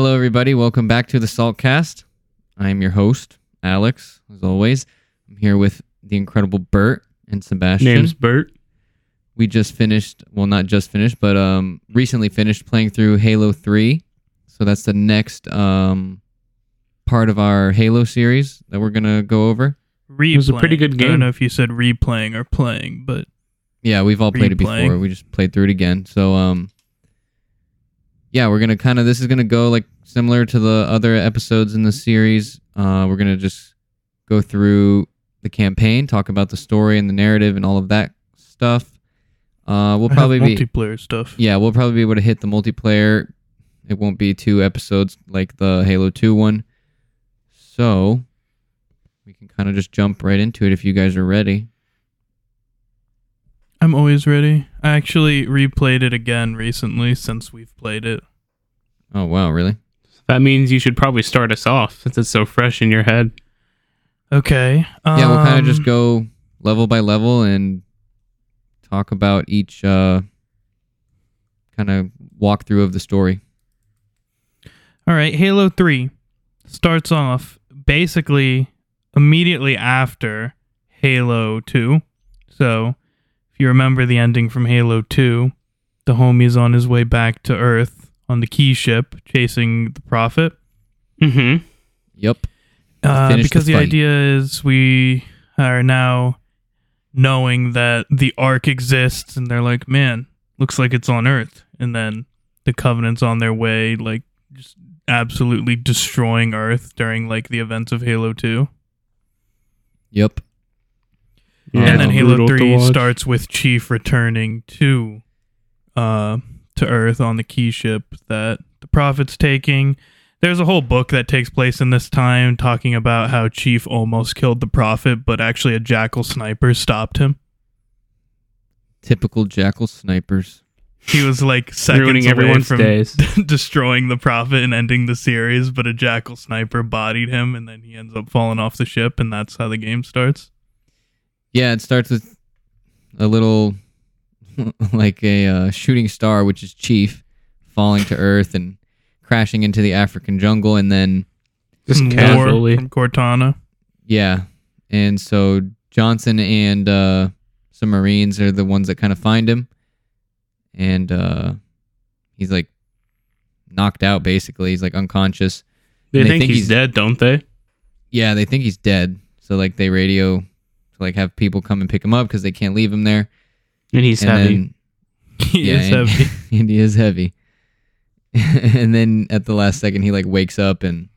Hello, everybody. Welcome back to the Saltcast. I am your host, Alex, as always. I'm here with the incredible Bert and Sebastian. Name's Bert. we just finished, well, not just finished, but um, recently finished playing through Halo 3. So that's the next um, part of our Halo series that we're going to go over. Replaying. was a pretty good game. I don't know if you said replaying or playing, but Yeah, we've all played it before. We just played through it again. So um yeah, we're going to kind of this is going to go like similar to the other episodes in the series. Uh we're going to just go through the campaign, talk about the story and the narrative and all of that stuff. Uh we'll I probably be multiplayer stuff. Yeah, we'll probably be able to hit the multiplayer. It won't be two episodes like the Halo 2 one. So we can kind of just jump right into it if you guys are ready. I'm always ready. I actually replayed it again recently since we've played it. Oh wow, really? That means you should probably start us off since it's so fresh in your head. Okay. yeah, we'll kind of just um, go level by level and talk about each uh, kind of walkthrough of the story. All right, Halo 3 starts off basically immediately after Halo 2. So, if you remember the ending from Halo 2, the homie's on his way back to Earth on the key ship chasing the Prophet. Mm-hmm. Yep. Uh, Finish the because the, idea is we are now knowing that the Ark exists, and they're like, man, looks like it's on Earth. And then the Covenant's on their way, like, just absolutely destroying Earth during, like, the events of Halo 2. Yep. Yeah, and then Halo 3 starts with Chief returning to uh to Earth on the key ship that the Prophet's taking. There's a whole book that takes place in this time talking about how Chief almost killed the Prophet, but actually a jackal sniper stopped him. Typical jackal snipers. He was like seconds Ruining away from days. destroying the Prophet and ending the series, but a jackal sniper bodied him and then he ends up falling off the ship and that's how the game starts. Yeah, it starts with a little like a uh, shooting star, which is Chief, falling to Earth and crashing into the African jungle, and then Just War casually. from Cortana. yeah, and so Johnson and uh, some Marines are the ones that kind of find him, and uh, he's like knocked out. Basically, he's like unconscious. They, They think, think he's, he's- dead, don't they? Yeah, they think he's dead. So like they radio to like have people come and pick him up because they can't leave him there. And he's and heavy. then He yeah, is and, heavy. and he is heavy. and then at the last second, he like wakes up and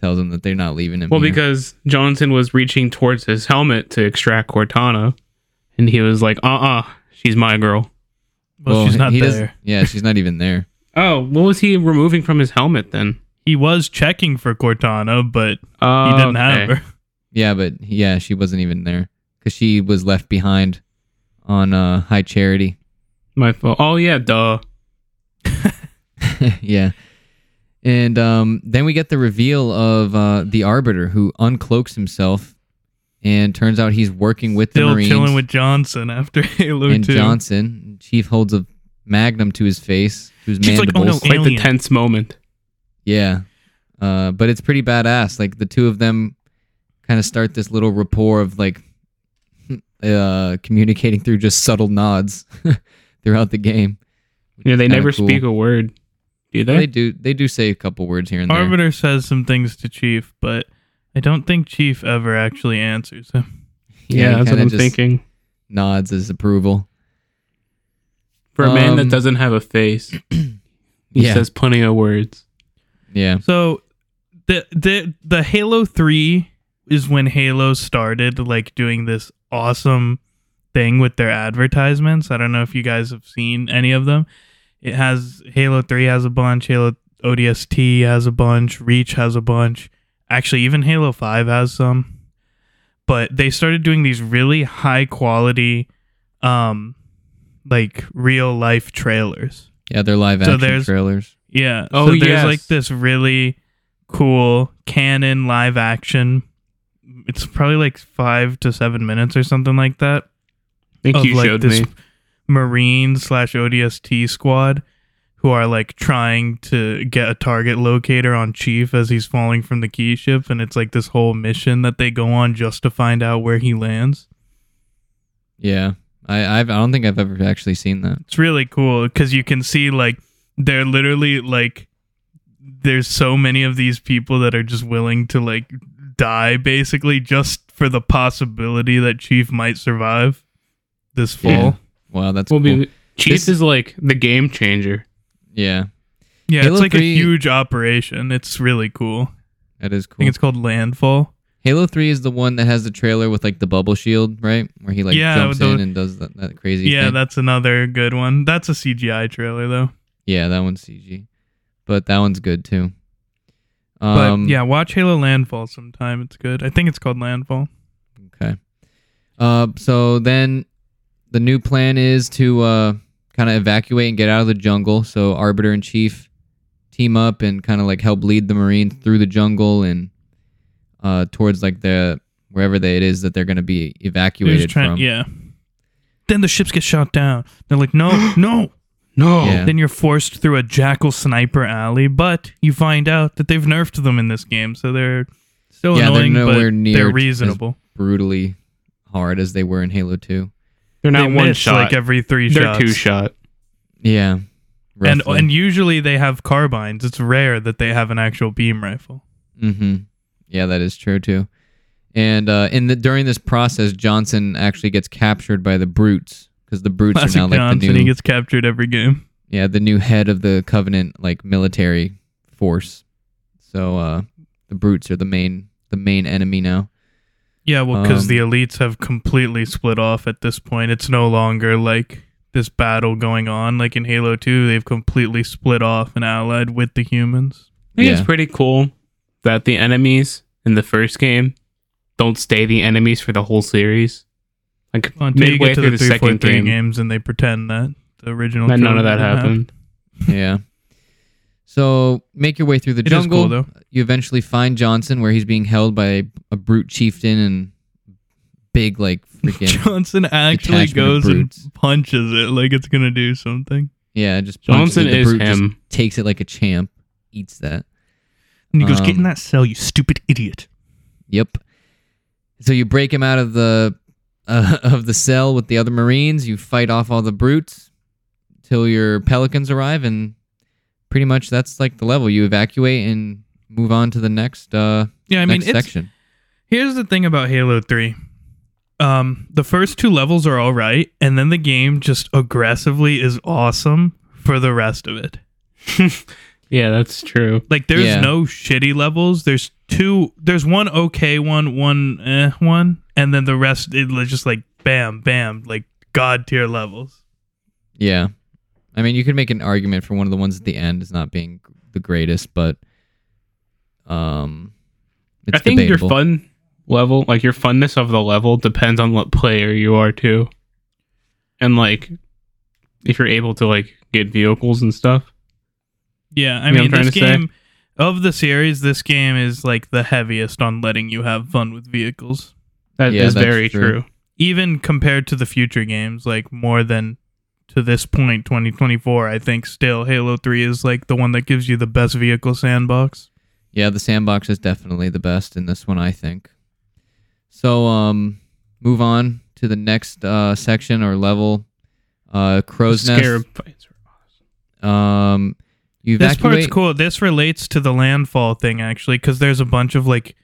tells them that they're not leaving him. well, here. because Johnson was reaching towards his helmet to extract Cortana, and he was like, "Uh-uh, she's my girl." Well, she's not he doesn't- there. Yeah, she's not even there. Oh, what was he removing from his helmet then? He was checking for Cortana, but Oh, he didn't oh, okay. have her. Yeah, but yeah, she wasn't even there because she was left behind on uh, High Charity. My fault. Oh yeah, duh. yeah. And um, then we get the reveal of uh, the Arbiter who uncloaks himself and turns out he's working with the Still Marines chilling with Johnson after Halo and 2. Johnson. Chief holds a magnum to his face, to his Chief's like, "Oh, no, mandibles. Quite Alien. the tense moment. Yeah. Uh, but it's pretty badass. Like the two of them kind of start this little rapport of like uh, communicating through just subtle nods throughout the game. Yeah, they never cool. speak a word. Do Well, they? they do. They do say a couple words here and there. Arbiter says some things to Chief, but I don't think Chief ever actually answers him. yeah, he that's what I'm thinking. Nods his approval. For a man Um, that doesn't have a face, he Yeah. says plenty of words. Yeah. So the the the Halo 3 is when Halo started like doing this awesome thing with their advertisements. I don't know if you guys have seen any of them. It has Halo 3 has a bunch, Halo ODST has a bunch, Reach has a bunch. Actually, even Halo 5 has some. But they started doing these really high quality um like real life trailers. Yeah, they're live So action there's- trailers. Yeah. Oh, so there's yes. like this really cool canon live action. It's probably like five to seven minutes or something like that. I think you like showed this me. Marine slash ODST squad who are like trying to get a target locator on Chief as he's falling from the key ship, and it's like this whole mission that they go on just to find out where he lands. Yeah, I I've, I don't think I've ever actually seen that. It's really cool because you can see like they're literally like there's so many of these people that are just willing to like die basically just for the possibility that Chief might survive this fall. Yeah. Wow, that's Will cool. be Chief This- is like the game changer. yeah, Yeah, Halo it's like 3 a huge operation. It's really cool. that is cool. I think it's called Landfall. Halo Three is the one that has the trailer with like the bubble shield, right? Where he like Yeah, jumps the- in and does that, that crazy. Yeah, thing. that's another good one. That's a CGI trailer though. yeah, that one's CG, but that one's good too. But Um, yeah, watch Halo Landfall sometime. It's good. I think it's called Landfall. Okay. Uh, so then the new plan is to uh, kind of evacuate and get out of the jungle. So Arbiter and Chief team up and kind of like help lead the Marines through the jungle and uh, towards like the wherever they, it is that they're going to be evacuated trying- from. yeah. Then the ships get shot down. They're like, no, no. No. Yeah. Then you're forced through a jackal sniper alley, but you find out that they've nerfed them in this game, so they're still Yeah, they're annoying, nowhere but near they're as- reasonable. Brutally hard as they were in Halo 2. They're not they one miss, shot. like every three They're shots. two shot. Yeah. and roughly. and usually they have carbines. It's rare that they have an actual beam rifle. Mm-hmm. Yeah, that is true too. And uh, in the during this process, Johnson actually gets captured by the brutes because the brutes Classic are now like Johnson. the new He gets captured every game. yeah the new head of the Covenant like military force. So uh, the brutes are the main the main enemy now. Yeah, well, because Um, the elites have completely split off at this point. It's no longer like this battle going on. Like in Halo 2, they've completely split off and allied with the humans. I think Yeah. it's pretty cool that the enemies in the first game don't stay the enemies for the whole series. Like Until you midway get to through the, the, second 343 game, games and they pretend that the original. that none of that didn't happened. yeah. So make your way through the It is jungle. cool, though. You eventually find Johnson where he's being held by a, a brute chieftain and big like freaking Johnson actually goes and punches it like it's gonna do something. yeah just punches Johnson it. The is brute just him. takes it like a champ, eats that. And he goes, "Get in Um, that cell, you stupid idiot." Yep. So you break him out of the uh, of the cell with the other Marines. You fight off all the brutes till your pelicans arrive, and pretty much that's like the level. You evacuate and move on to the next uh Yeah, I mean, next it's section. Here's the thing about Halo 3. Um, the first two levels are all right, and then the game just aggressively is awesome for the rest of it. Yeah, that's true. Like, there's Yeah. no shitty levels. There's two. There's one okay one, one eh one, and then the rest it was just like bam, bam, like god tier levels. Yeah. I mean, you could make an argument for one of the ones at the end as not being the greatest, but um, it's I think debatable. your fun level, like your funness of the level, depends on what player you are too, and like if you're able to like get vehicles and stuff. Yeah, I You know mean, this trying say? game of the series, this game is like the heaviest on letting you have fun with vehicles. That is Yeah, that's very true. true. even compared to the future games, like more than to this point, 2024, I think still Halo 3 is like the one that gives you the best vehicle sandbox. Yeah, the sandbox is definitely the best in this one, I think. So, um, move on to the next uh, section or level. Uh, Crow's Scarab fights are Nest. Um, you This part's cool. This relates to the landfall thing actually, because there's a bunch of like,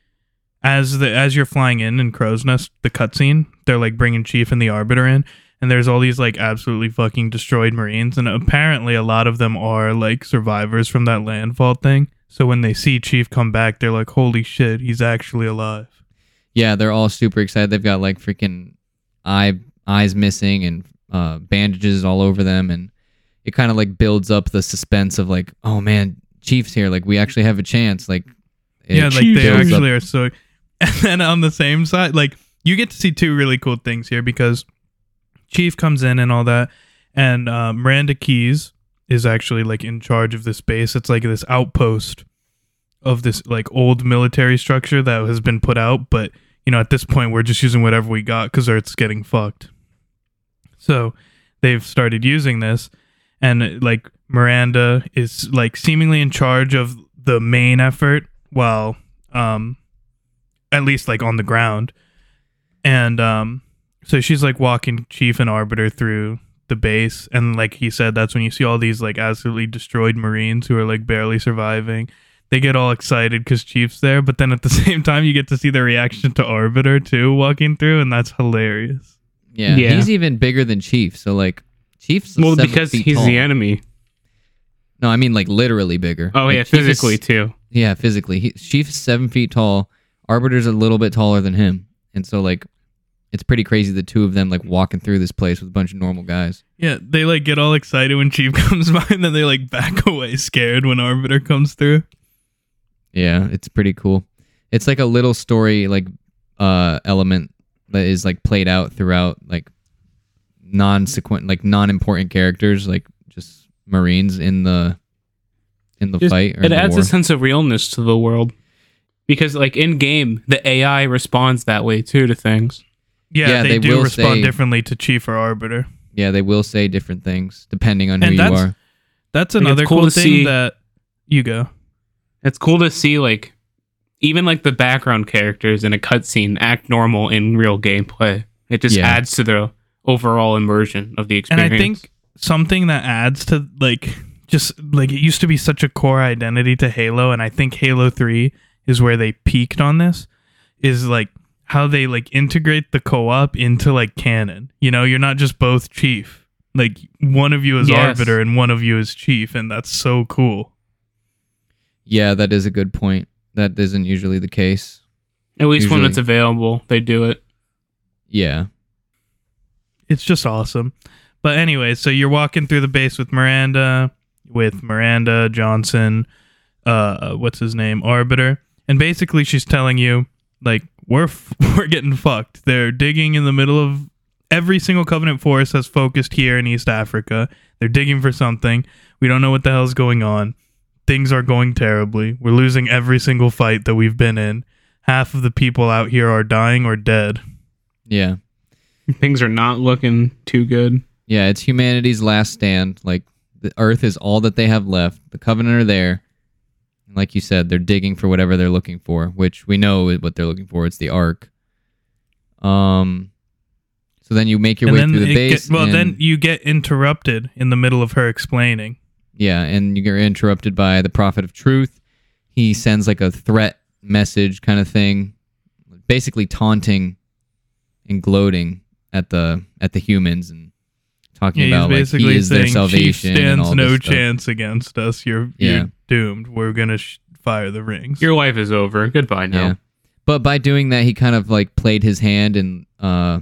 as the as you're flying in in Crow's Nest, the cutscene, they're like bringing Chief and the Arbiter in, and there's all these like absolutely fucking destroyed Marines, and apparently a lot of them are like survivors from that landfall thing. So when they see Chief come back, they're like, "Holy shit, he's actually alive." Yeah, they're all super excited. They've got like freaking eye eyes missing and uh, bandages all over them, and it kind of like builds up the suspense of like, oh man, Chief's here. Like we actually have a chance. Like yeah, like they builds up- actually are so. And then on the same side, like you get to see two really cool things here because Chief comes in and all that, and uh, Miranda Keyes is actually like in charge of this base. It's like this outpost of this like old military structure that has been put out, but you know at this point we're just using whatever we got because Earth's getting fucked. So they've started using this, and like Miranda is like seemingly in charge of the main effort while um at least like on the ground. And um so she's like walking Chief and Arbiter through the base and like he said that's when you see all these like absolutely destroyed marines who are like barely surviving they get all excited because chief's there but then at the same time you get to see their reaction to arbiter too walking through and that's hilarious Yeah, Yeah. he's even bigger than Chief. So like, Chief's Well, seven because feet he's tall. the enemy. No, I mean like literally bigger. Oh Like, yeah, Chief is- physically too. yeah, physically. He, Chief's seven feet tall. Arbiter's a little bit taller than him, and so like, it's pretty crazy the two of them like walking through this place with a bunch of normal guys. yeah they like get all excited when chief comes by and then they like back away scared when arbiter comes through Yeah, it's pretty cool. It's like a little story like uh element that is like played out throughout like non-sequent like non-important characters like just marines in the in the Just- fight or it the adds war. a sense of realness to the world. Because like in game the ai responds that way too to things. Yeah, Yeah, they, they do will respond say- differently to chief or arbiter. Yeah they will say different things depending on who you are. that's Like, another cool cool thing see- that you go. It's cool to see like even like the background characters in a cutscene act normal in real gameplay. It just Yeah. adds to the overall immersion of the experience. and I think something that adds to like just like it used to be such a core identity to Halo, and I think Halo Three is where they peaked on this. Is like how they like integrate the co-op into like canon. You know, you're not just both chief. Like one of you is Yes. arbiter and one of you is chief, and that's so cool. yeah that is a good point that isn't usually the case at least when it's available they do it yeah it's just awesome. But anyway, so you're walking through the base with Miranda, with Miranda Johnson, uh, what's his name, Arbiter, and basically she's telling you like we're f- we're getting fucked. They're digging in the middle of every single Covenant force has focused here in East Africa. They're digging for something. We don't know what the hell's going on. Things are going terribly. We're losing every single fight that we've been in. Half of the people out here are dying or dead. yeah things are not looking too good Yeah, it's humanity's last stand. Like the Earth is all that they have left. The Covenant are there. And like you said, they're digging for whatever they're looking for, which we know is what they're looking for. It's the Ark. Um. So then you make your way through the base. get- well, and, then you get interrupted in the middle of her explaining. yeah, and you get interrupted by the Prophet of Truth. He sends like a threat message kind of thing, basically taunting and gloating at the at the humans and talking Yeah, about he's like he basically is their saying Chief salvation and stands no this stuff. chance against us. You're, Yeah. you're doomed. We're gonna sh- fire the rings. your life is over goodbye now Yeah. But by doing that, he kind of like played his hand and uh,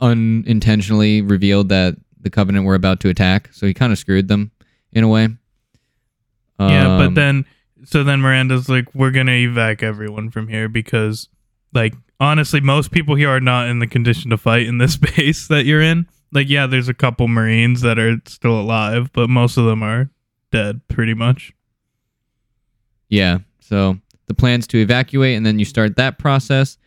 unintentionally revealed that the Covenant were about to attack. So he kind of screwed them in a way. yeah, but Um, then so then Miranda's like, we're gonna evac everyone from here because, like, honestly, most people here are not in the condition to fight in this base that you're in. Like, yeah, there's a couple Marines that are still alive, but most of them are dead, pretty much. yeah. So the plan's to evacuate, and then you start that process.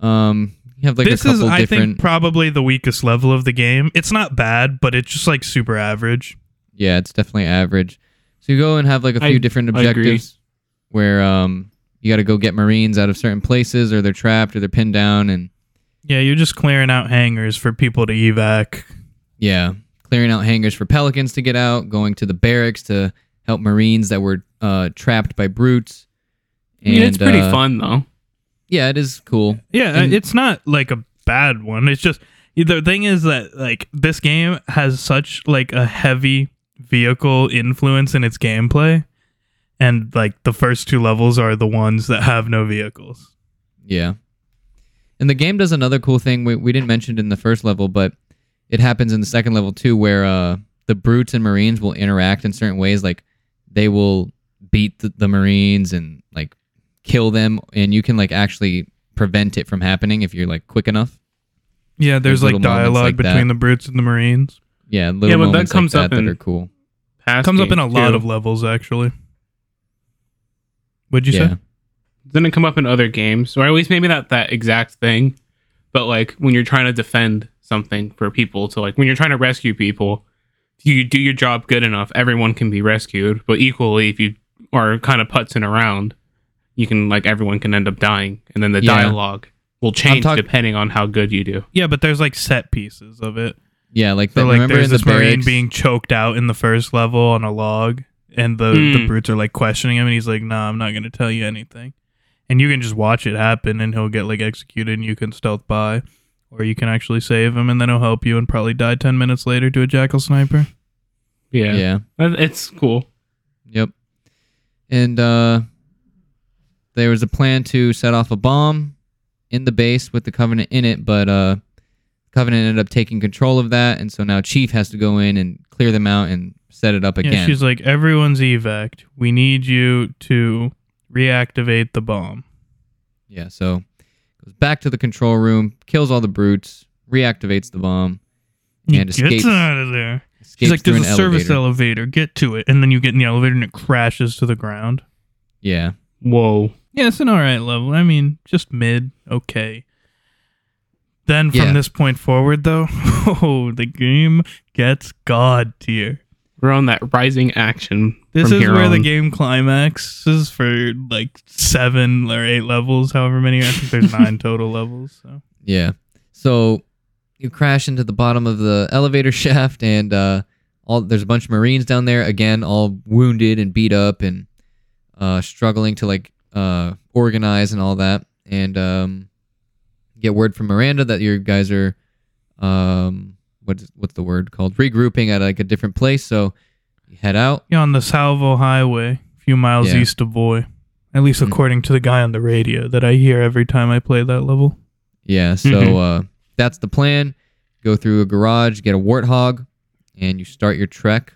Um, you have like this a couple different This is, I different. think, probably the weakest level of the game. It's not bad, but it's just like super average. yeah, it's definitely average. So you go and have like a few different I agree. objectives where um you got to go get Marines out of certain places, or they're trapped, or they're pinned down, and Yeah, you're just clearing out hangars for people to evac. Yeah, clearing out hangars for pelicans to get out, going to the barracks to help marines that were uh, trapped by brutes. I mean, it's pretty uh, fun though Yeah, it is cool. Yeah, And- it's not like a bad one. It's just the thing is that like this game has such like a heavy vehicle influence in its gameplay, and like the first two levels are the ones that have no vehicles. Yeah, and the game does another cool thing. We we didn't mention it in the first level, but it happens in the second level too, where uh, the brutes and marines will interact in certain ways. Like they will beat the, the marines and like kill them, and you can like actually prevent it from happening if you're like quick enough. Yeah, there's, There's like dialogue like that. between the brutes and the marines. Yeah, little Yeah, but that comes like up that in- that are cool. Past comes up in a games, lot too. of levels actually. What'd you yeah. say? Doesn't it come up in other games, or at least maybe not that exact thing, but like when you're trying to defend something for people to like when you're trying to rescue people, if you do your job good enough, everyone can be rescued. But equally, if you are kind of putzing around, you can like everyone can end up dying, and then the Yeah. dialogue will change talk- depending on how good you do. Yeah, but there's like set pieces of it. Yeah, like So the, like remember there's in the marine barracks? being choked out in the first level on a log, and the the Hmm. brutes are like questioning him, and he's like, "Nah, I'm not gonna tell you anything." And you can just watch it happen, and he'll get like executed, and you can stealth by, or you can actually save him, and then he'll help you, and probably die ten minutes later to a jackal sniper. Yeah, yeah. Uh, it's cool. Yep. And uh there was a plan to set off a bomb in the base with the Covenant in it, but uh Covenant ended up taking control of that, and so now Chief has to go in and clear them out and set it up again. Yeah, she's like, "Everyone's evac. We need you to reactivate the bomb." Yeah, so goes back to the control room, kills all the brutes, reactivates the bomb, He And escapes- gets out of there. escapes She's like, through "There's a an service elevator. elevator. Get to it." And then you get in the elevator, and it crashes to the ground. Yeah. Whoa. Yeah, it's an alright level. I mean, just mid, okay. Then from Yeah. this point forward, though, oh, the game gets god tier. We're on that rising action. This from is here where the game climaxes for like seven or eight levels, however many. I think there's nine total levels. So Yeah. So you crash into the bottom of the elevator shaft, and uh, all there's a bunch of Marines down there again, all wounded and beat up and uh, struggling to like uh, organize and all that. And um, get word from Miranda that your guys are um, what's what's the word called regrouping at like a different place. So you head out. yeah, on the Tsavo Highway, a few miles Yeah. east of Voi. At least Mhm. according to the guy on the radio that I hear every time I play that level. Yeah. So Mhm. uh, that's the plan. Go through a garage, get a warthog, and you start your trek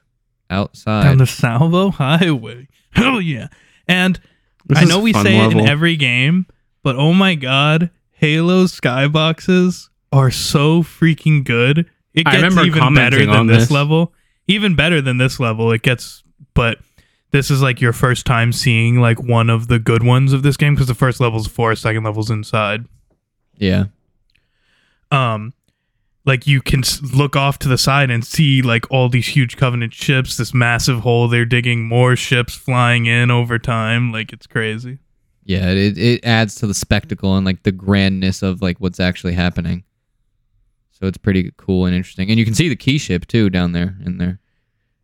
outside. Down the Tsavo Highway. Hell yeah. And This I know we fun say it in every game, but oh my god, Halo's skyboxes are so freaking good. It I gets remember even better than this. this. level. Even better than this level. It gets but this is like your first time seeing like one of the good ones of this game because the first level's four, second level's inside. yeah. Um like you can look off to the side and see like all these huge covenant ships, this massive hole they're digging, more ships flying in over time. Like it's crazy. Yeah, it it adds to the spectacle and like the grandness of like what's actually happening. So it's pretty cool and interesting, and you can see the key ship too down there in there.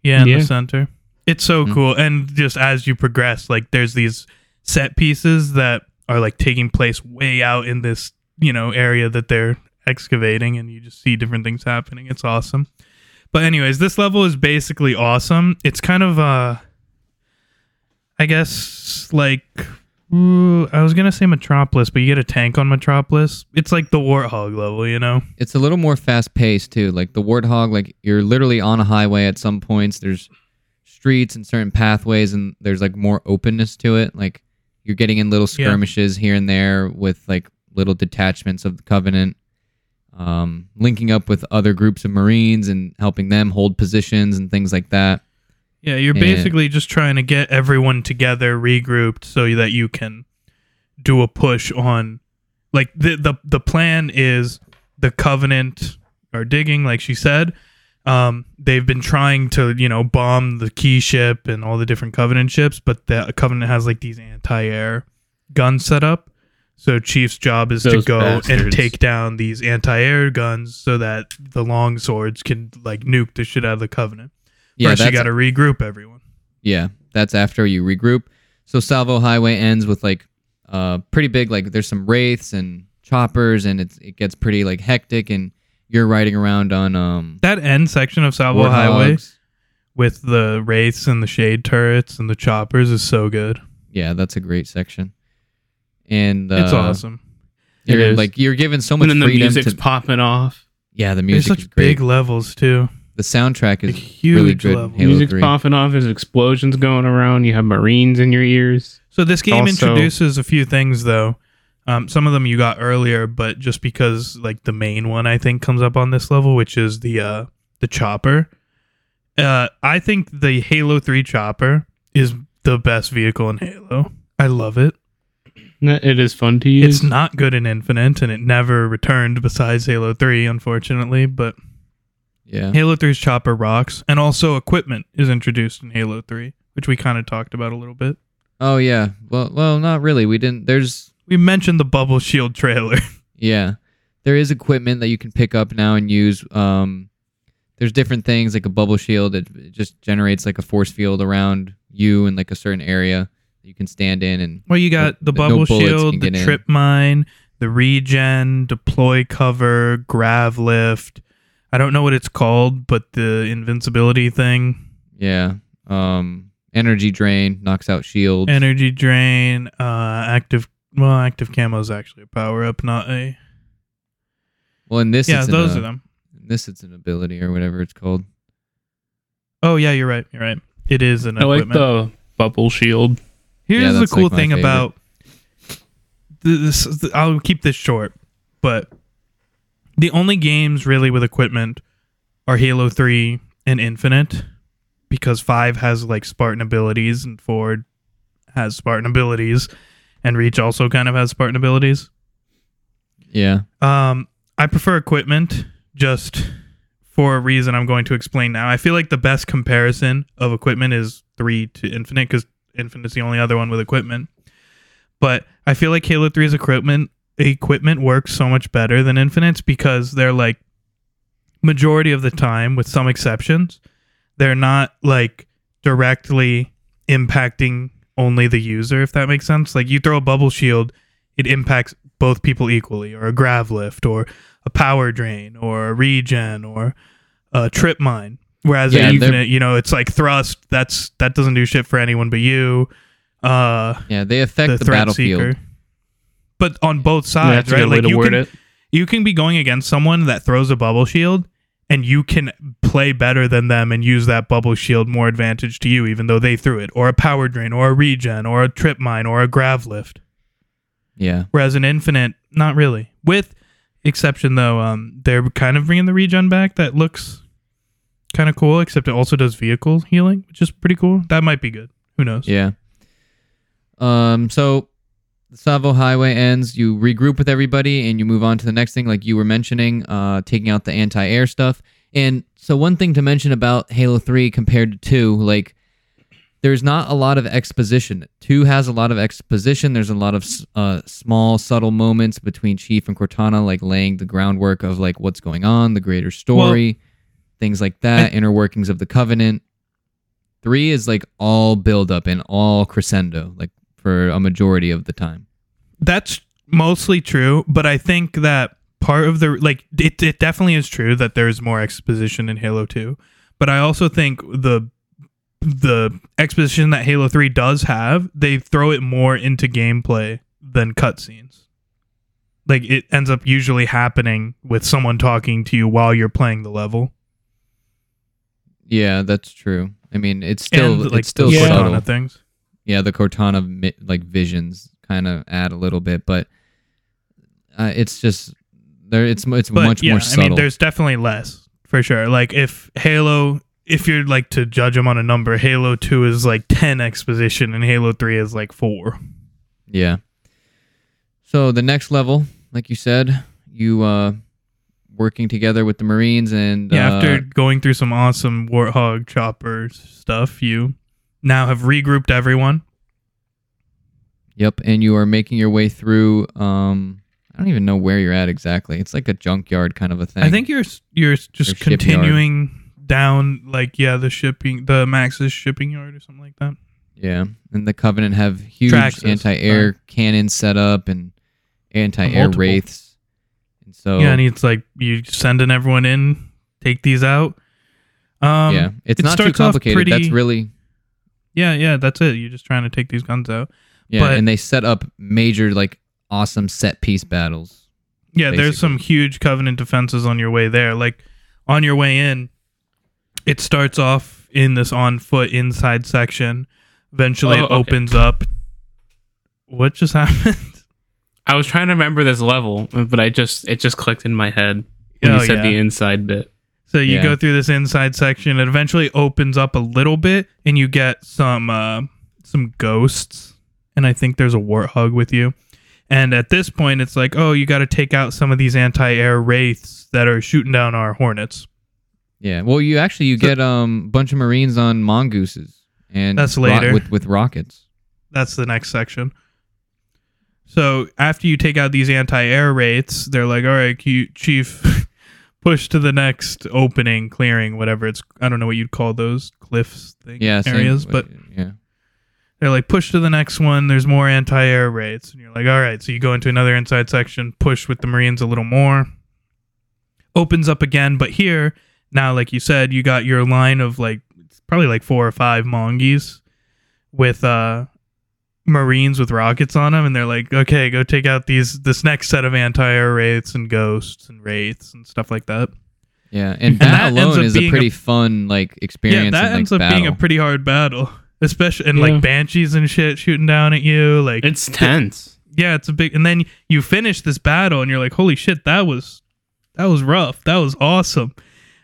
Yeah, in Yeah. the center. It's so Mhm. cool. And just as you progress, like there's these set pieces that are like taking place way out in this, you know, area that they're excavating and you just see different things happening. It's awesome. But anyways, this level is basically awesome. It's kind of uh I guess like ooh, I was gonna say Metropolis, but you get a tank on Metropolis. It's like the Warthog level, you know? It's a little more fast paced too. Like the warthog, like you're literally on a highway at some points. There's streets and certain pathways, and there's like more openness to it. Like you're getting in little Yeah. skirmishes here and there with like little detachments of the covenant. Um, linking up with other groups of Marines and helping them hold positions and things like that. Yeah, you're And- basically just trying to get everyone together, regrouped, so that you can do a push on. Like the the the plan is the Covenant are digging, like she said. Um, they've been trying to you know bomb the key ship and all the different Covenant ships, but the Covenant has like these anti-air guns set up. So Chief's job is to Those go and take down these anti-air guns so that the long swords can like nuke the shit out of the Covenant. Yeah, First, you got to regroup everyone. Yeah, that's after you regroup. So Tsavo Highway ends with like uh pretty big like there's some wraiths and choppers and it's it gets pretty like hectic and you're riding around on um That end section of Tsavo Highway with the wraiths and the shade turrets and the choppers is so good. Yeah, that's a great section. And uh, it's awesome. You're is. like you're given so much and then the music's to popping off. Yeah, the There's music is such great. big levels too. The soundtrack is Like, huge really good in levels. Halo Music's 3. popping off. There's explosions going around. You have Marines in your ears. So this game Also- introduces a few things though. Um, some of them you got earlier, but just because like the main one I think comes up on this level, which is the uh the chopper. Uh, I think the Halo Three chopper is the best vehicle in Halo. I love it. It is fun to use. It's not good in Infinite, and it never returned besides Halo Three, unfortunately. But Yeah. Halo 3's chopper rocks, and also equipment is introduced in Halo 3, which we kind of talked about a little bit. Oh yeah. Well, well, not really. We didn't. There's We mentioned the bubble shield trailer. yeah. There is equipment that you can pick up now and use. Um, there's different things like a bubble shield. It, it just generates like a force field around you in like a certain area that you can stand in and well, you got the No bubble can shield, the get in. trip mine, the regen, deploy cover, grav lift. I don't know what it's called, but the invincibility thing, yeah. Um, energy drain knocks out shields. energy drain, uh, active. Well, active camo is actually a power up, not a. well, in this, yeah, it's those an, uh, are them. in This it's an ability or whatever it's called. Oh yeah, you're right. You're right. It is an I like equipment. the bubble shield. Here's Yeah, the cool like, thing favorite. about this. th- I'll keep this short, but the only games really with equipment are Halo Three and Infinite, because Five has like Spartan abilities and Four has Spartan abilities, and Reach also kind of has Spartan abilities. Yeah. Um, I prefer equipment just for a reason I'm going to explain now. I feel like the best comparison of equipment is three to Infinite because Infinite's the only other one with equipment. But I feel like Halo 3's equipment equipment works so much better than Infinite's because they're like majority of the time, with some exceptions, they're not like directly impacting only the user, if that makes sense. Like you throw a bubble shield, it impacts both people equally, or a grav lift, or a power drain, or a regen, or a trip mine. Whereas Yeah, in Infinite, you know, it's like thrust. That's that doesn't do shit for anyone but you. Uh, Yeah. They affect the, the, battlefield. seeker. But on both sides, a right? Like you can it. you can be going against someone that throws a bubble shield and you can play better than them and use that bubble shield more advantage to you even though they threw it or a power drain or a regen or a trip mine or a grav lift Yeah. whereas an infinite not really with exception though um they're kind of bringing the regen back that looks kind of cool except it also does vehicle healing which is pretty cool that might be good who knows Yeah. Um. So the Tsavo Highway ends. You regroup with everybody, and you move on to the next thing, like you were mentioning, uh, taking out the anti-air stuff. And so one thing to mention about Halo Three compared to Two, like there's not a lot of exposition. Two has a lot of exposition. There's a lot of uh, small, subtle moments between Chief and Cortana, like laying the groundwork of like what's going on, the greater story, things like that, inner workings of the Covenant. Three is like all build up and all crescendo, like for a majority of the time. that's mostly true but i think that part of the like it, it definitely is true that there's more exposition in halo 2 but i also think the the exposition that halo 3 does have they throw it more into gameplay than cutscenes like it ends up usually happening with someone talking to you while you're playing the level Yeah, that's true. I mean, it's still and like it's still Yeah. subtle. Cortana things Yeah, the Cortana like visions kind of add a little bit, but uh, it's just there. It's it's but much yeah, more I mean, there's definitely less for sure. Like if Halo, if you're like to judge them on a number, Halo Two is like ten exposition, and Halo Three is like four. Yeah. So the next level, like you said, you uh working together with the Marines and Yeah, uh, after going through some awesome Warthog chopper stuff, you now have regrouped everyone. Yep, and you are making your way through um I don't even know where you're at exactly. It's like a junkyard kind of a thing. I think you're you're just Or shipyard. continuing down like yeah the shipping the Max's shipping yard or something like that. Yeah, and the Covenant have huge Traxxas, anti-air cannons set up and anti-air Multiple. wraiths. And so Yeah, and it's like you sending everyone in, take these out. Um, yeah, it's it not too complicated. That's really yeah, yeah, that's it. You're just trying to take these guns out. yeah, But- and they set up major like awesome set piece battles. Yeah, there's some huge covenant defenses on your way there. Like on your way in, it starts off in this on foot inside section. Eventually, Oh, it okay. opens up. What just happened? I was trying to remember this level, but I just it just clicked in my head when Oh, you said yeah. the inside bit. So you Yeah. go through this inside section. It eventually opens up a little bit, and you get some uh, some ghosts. And I think there's a warthog with you. And at this point, it's like, oh, you got to take out some of these anti-air wraiths that are shooting down our hornets. Yeah. Well, you actually you So- get um bunch of Marines on mongooses and That's ro- later. with with rockets. That's the next section. So after you take out these anti-air wraiths, they're like, "All right, Q- chief, push to the next opening, clearing, whatever it's. I don't know what you'd call those cliffs thing Yeah. same- areas, but yeah. they're like, push to the next one. There's more anti-air wraiths, and you're like, all right. So you go into another inside section, push with the Marines a little more. Opens up again, but here now, like you said, you got your line of like probably like four or five mongies with uh Marines with rockets on them, and they're like, okay, go take out these this next set of anti-air wraiths and ghosts and wraiths and stuff like that. Yeah. And And that, that alone is a being a- pretty fun like experience. yeah, that and, like, ends up battle. being a pretty hard battle, especially and Yeah. like banshees and shit shooting down at you, like It's tense. yeah, it's a big. And then you finish this battle, and you're like, "Holy shit, that was that was rough. That was awesome."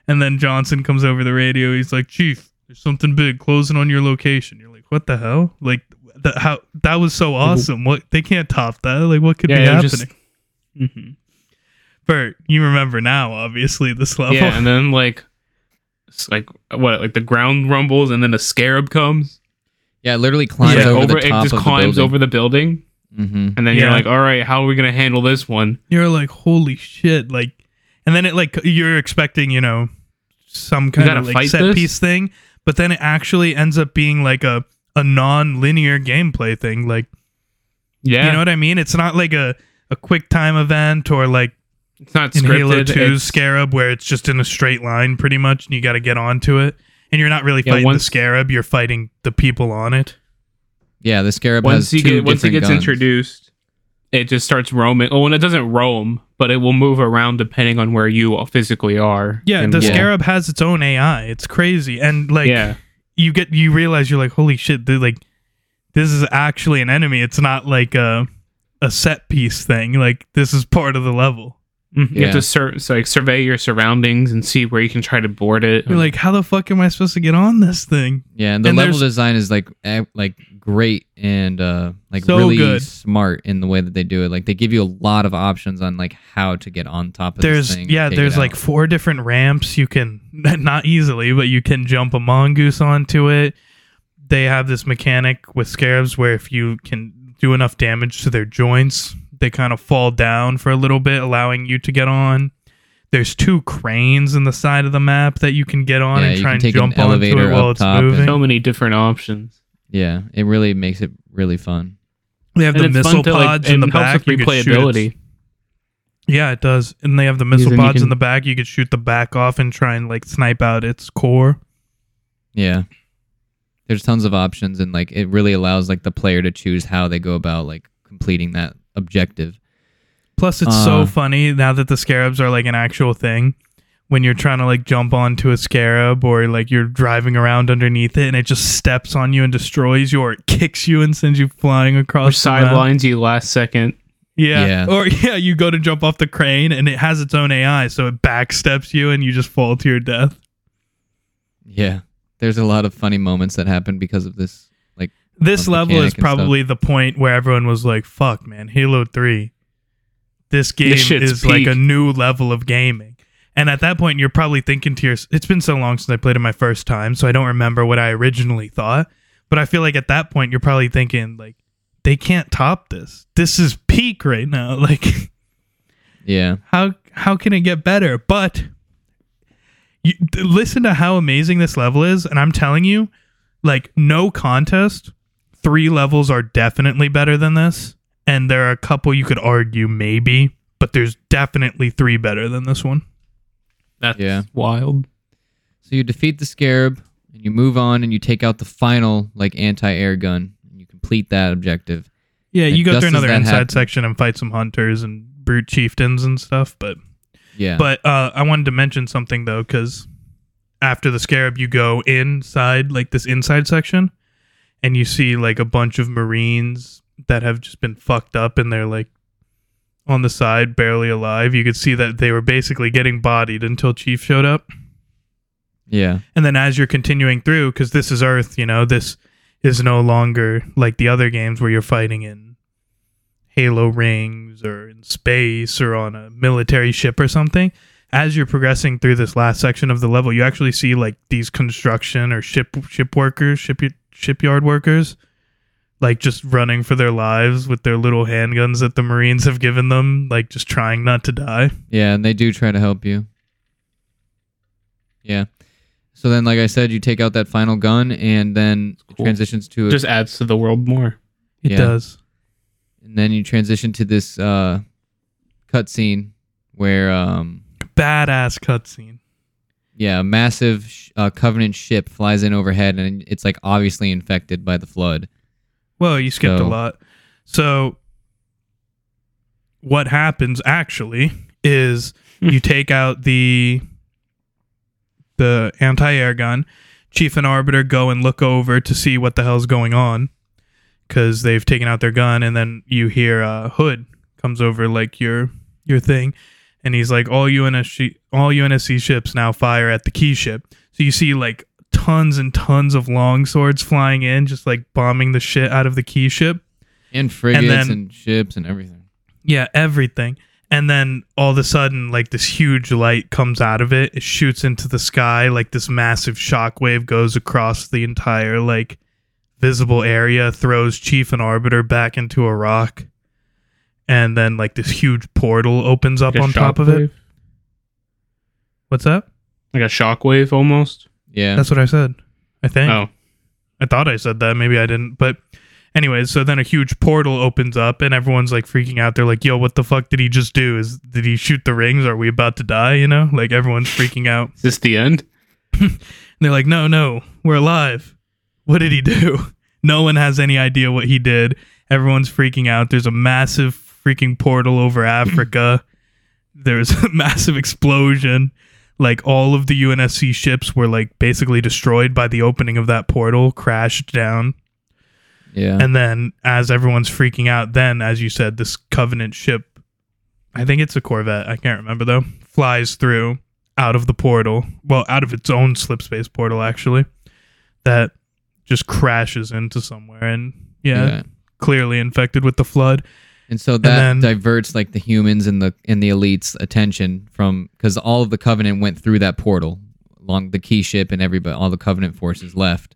And then Johnson comes over the radio. He's like, "Chief, there's something big closing on your location." You're like, "What the hell? Like, the, how that was so awesome. What they can't top that. Like, what could be Yeah, it was happening?" just- Mhm. Bert, you remember now, obviously this level. Yeah, and then like, it's like what, like the ground rumbles, and then a scarab comes. Yeah, it literally climbs Like, over, over the it just of climbs the building. over the building, Mm-hmm. and then you're like, all right, how are we gonna handle this one? you're like, "Holy shit!" Like, and then it like you're expecting, you know, some kind of like set this? piece thing, but then it actually ends up being like a a non-linear gameplay thing. Like, Yeah, you know what I mean? It's not like a a quick time event or like it's not in scripted. Halo 2's it's- Scarab where it's just in a straight line pretty much, and you got to get onto it. And you're not really Yeah, fighting the Scarab; you're fighting the people on it. Yeah, the scarab once has he two get once he gets guns. introduced, it just starts roaming. Oh, and it doesn't roam, but it will move around depending on where you physically are. Yeah, the will- Scarab has its own AI. It's crazy, and like yeah, you get you realize you're like, holy shit, dude, like this is actually an enemy. It's not like a a set piece thing. Like this is part of the level. Mhm. you Yeah. have to sur- so, like survey your surroundings and see where you can try to board it. You're like, how the fuck am I supposed to get on this thing? Yeah, and the And level design is like eh, like great and uh like So really good. smart in the way that they do it. Like they give you a lot of options on like how to get on top of There's this thing. yeah, there's like out. four different ramps you can not easily, but you can jump a mongoose onto it. They have this mechanic with scarabs where if you can do enough damage to their joints, they kind of fall down for a little bit, allowing you to get on. There's two cranes in the side of the map that you can get on Yeah, and try can and take an jump onto it while it's moving. so many different options. Yeah, it really makes it really fun. They have And the it's missile fun to, like, pods in it the helps back. with you could shoot replayability. its- Yeah, it does. And they have the missile then you pods in the back. You could shoot the back off and try and like snipe out its core. Yeah. There's tons of options and like it really allows like the player to choose how they go about like completing that objective. Plus, it's so Uh. funny now that the scarabs are like an actual thing. When you're trying to like jump onto a scarab or like you're driving around underneath it and it just steps on you and destroys you or it kicks you and sends you flying across the map. sidelines you last second. Yeah. Yeah. Or yeah, you go to jump off the crane and it has its own AI, so it backsteps you and you just fall to your death. Yeah. There's a lot of funny moments that happen because of this. Like This level is mechanic and stuff. probably the point where everyone was like, "Fuck, man, Halo 3. This game shit's is like a new level of gaming." And at that point, you're probably thinking to yourself, "It's been so long since I played it my first time, so I don't remember what I originally thought." But I feel like at that point, you're probably thinking like, "They can't top this. This is peak right now. Like, yeah. how how can it get better?" But you, listen to how amazing this level is, and I'm telling you, like no contest, three levels are definitely better than this, and there are a couple you could argue maybe, but there's definitely three better than this one. That's Yeah. wild. So you defeat the scarab and you move on and you take out the final like anti-air gun and you complete that objective. Yeah, And you go through another inside section and fight some hunters and brute chieftains and stuff, but Yeah. But uh, I wanted to mention something though, because after the scarab, you go inside like this inside section, and you see like a bunch of Marines that have just been fucked up, and they're like on the side, barely alive. You could see that they were basically getting bodied until Chief showed up, yeah. and then as you're continuing through, because this is Earth, you know, this is no longer like the other games where you're fighting in Halo rings or in space or on a military ship or something. as you're progressing through this last section of the level, you actually see like these construction or ship ship workers, ship shipyard workers, like just running for their lives with their little handguns that the Marines have given them, like just trying not to die. Yeah, and they do try to help you. Yeah. So then, like I said, you take out that final gun, and then Cool. transitions to a Just adds to the world more. It Yeah. does. and then you transition to this uh, cutscene where, um, Badass cutscene. yeah, a massive uh, Covenant ship flies in overhead, and it's like obviously infected by the flood. Well, you skipped a lot. So, what happens actually is you take out the the anti-air gun. Chief and Arbiter go and look over to see what the hell's going on because they've taken out their gun, and then you hear uh, Hood comes over like your your thing, and he's like, "All UNSC all UNSC ships now fire at the key ship." So you see like tons and tons of long swords flying in, just like bombing the shit out of the key ship. And frigates then- and ships and everything. Yeah, everything. And then all of a sudden, like this huge light comes out of it. It shoots into the sky. Like this massive shockwave goes across the entire like visible area, throws Chief and Arbiter back into a rock. And then like this huge portal opens up Like on top of it. What's that? Like a shockwave almost. Yeah. That's what I said. I think. Oh, I thought I said that. Maybe I didn't. But anyways, so then a huge portal opens up and everyone's like freaking out. They're like, yo, what the fuck did he just do? Is did he shoot the rings? Are we about to die? You know? Like everyone's freaking out. is this the end? And they're like, no, no, we're alive. What did he do? No one has any idea what he did. Everyone's freaking out. There's a massive freaking portal over Africa. There's a massive explosion. Like all of the UNSC ships were like basically destroyed by the opening of that portal, crashed down. yeah. And then as everyone's freaking out, then as you said, this Covenant ship, I think it's a Corvette, I can't remember though, flies through out of the portal. Well, out of its own slip space portal actually. That just crashes into somewhere and yeah, clearly infected with the flood. And so that then- diverts like the humans and the and the elites' attention from because all of the Covenant went through that portal along the key ship and everybody all the Covenant forces left.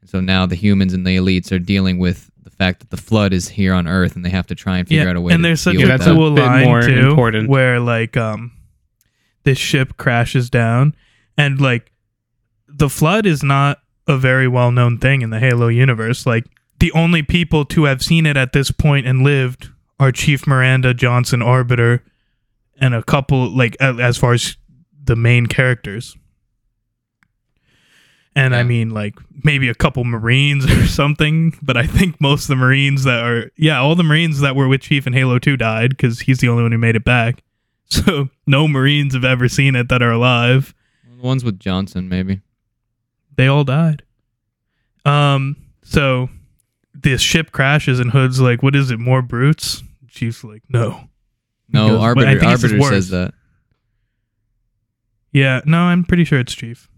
And so now the humans and the elites are dealing with the fact that the flood is here on Earth and they have to try and figure out a way and to there's such deal a Yeah, with that's a that. cool bit line more too, important. where like um, this ship crashes down, and like the flood is not a very well known thing in the Halo universe. Like the only people to have seen it at this point and lived are Chief Miranda, Johnson, Arbiter, and a couple like as far as the main characters. And I mean, like maybe a couple Marines or something, but I think most of the Marines that are, yeah, all the Marines that were with Chief in Halo 2 died because he's the only one who made it back. So no Marines have ever seen it that are alive. The ones with Johnson, maybe. They all died. Um, so this ship crashes and Hood's like, "What is it? More brutes?" Chief's like, "No." No, goes, Arbiter, think it's just Arbiter says that. Yeah, no, I'm pretty sure it's Chief.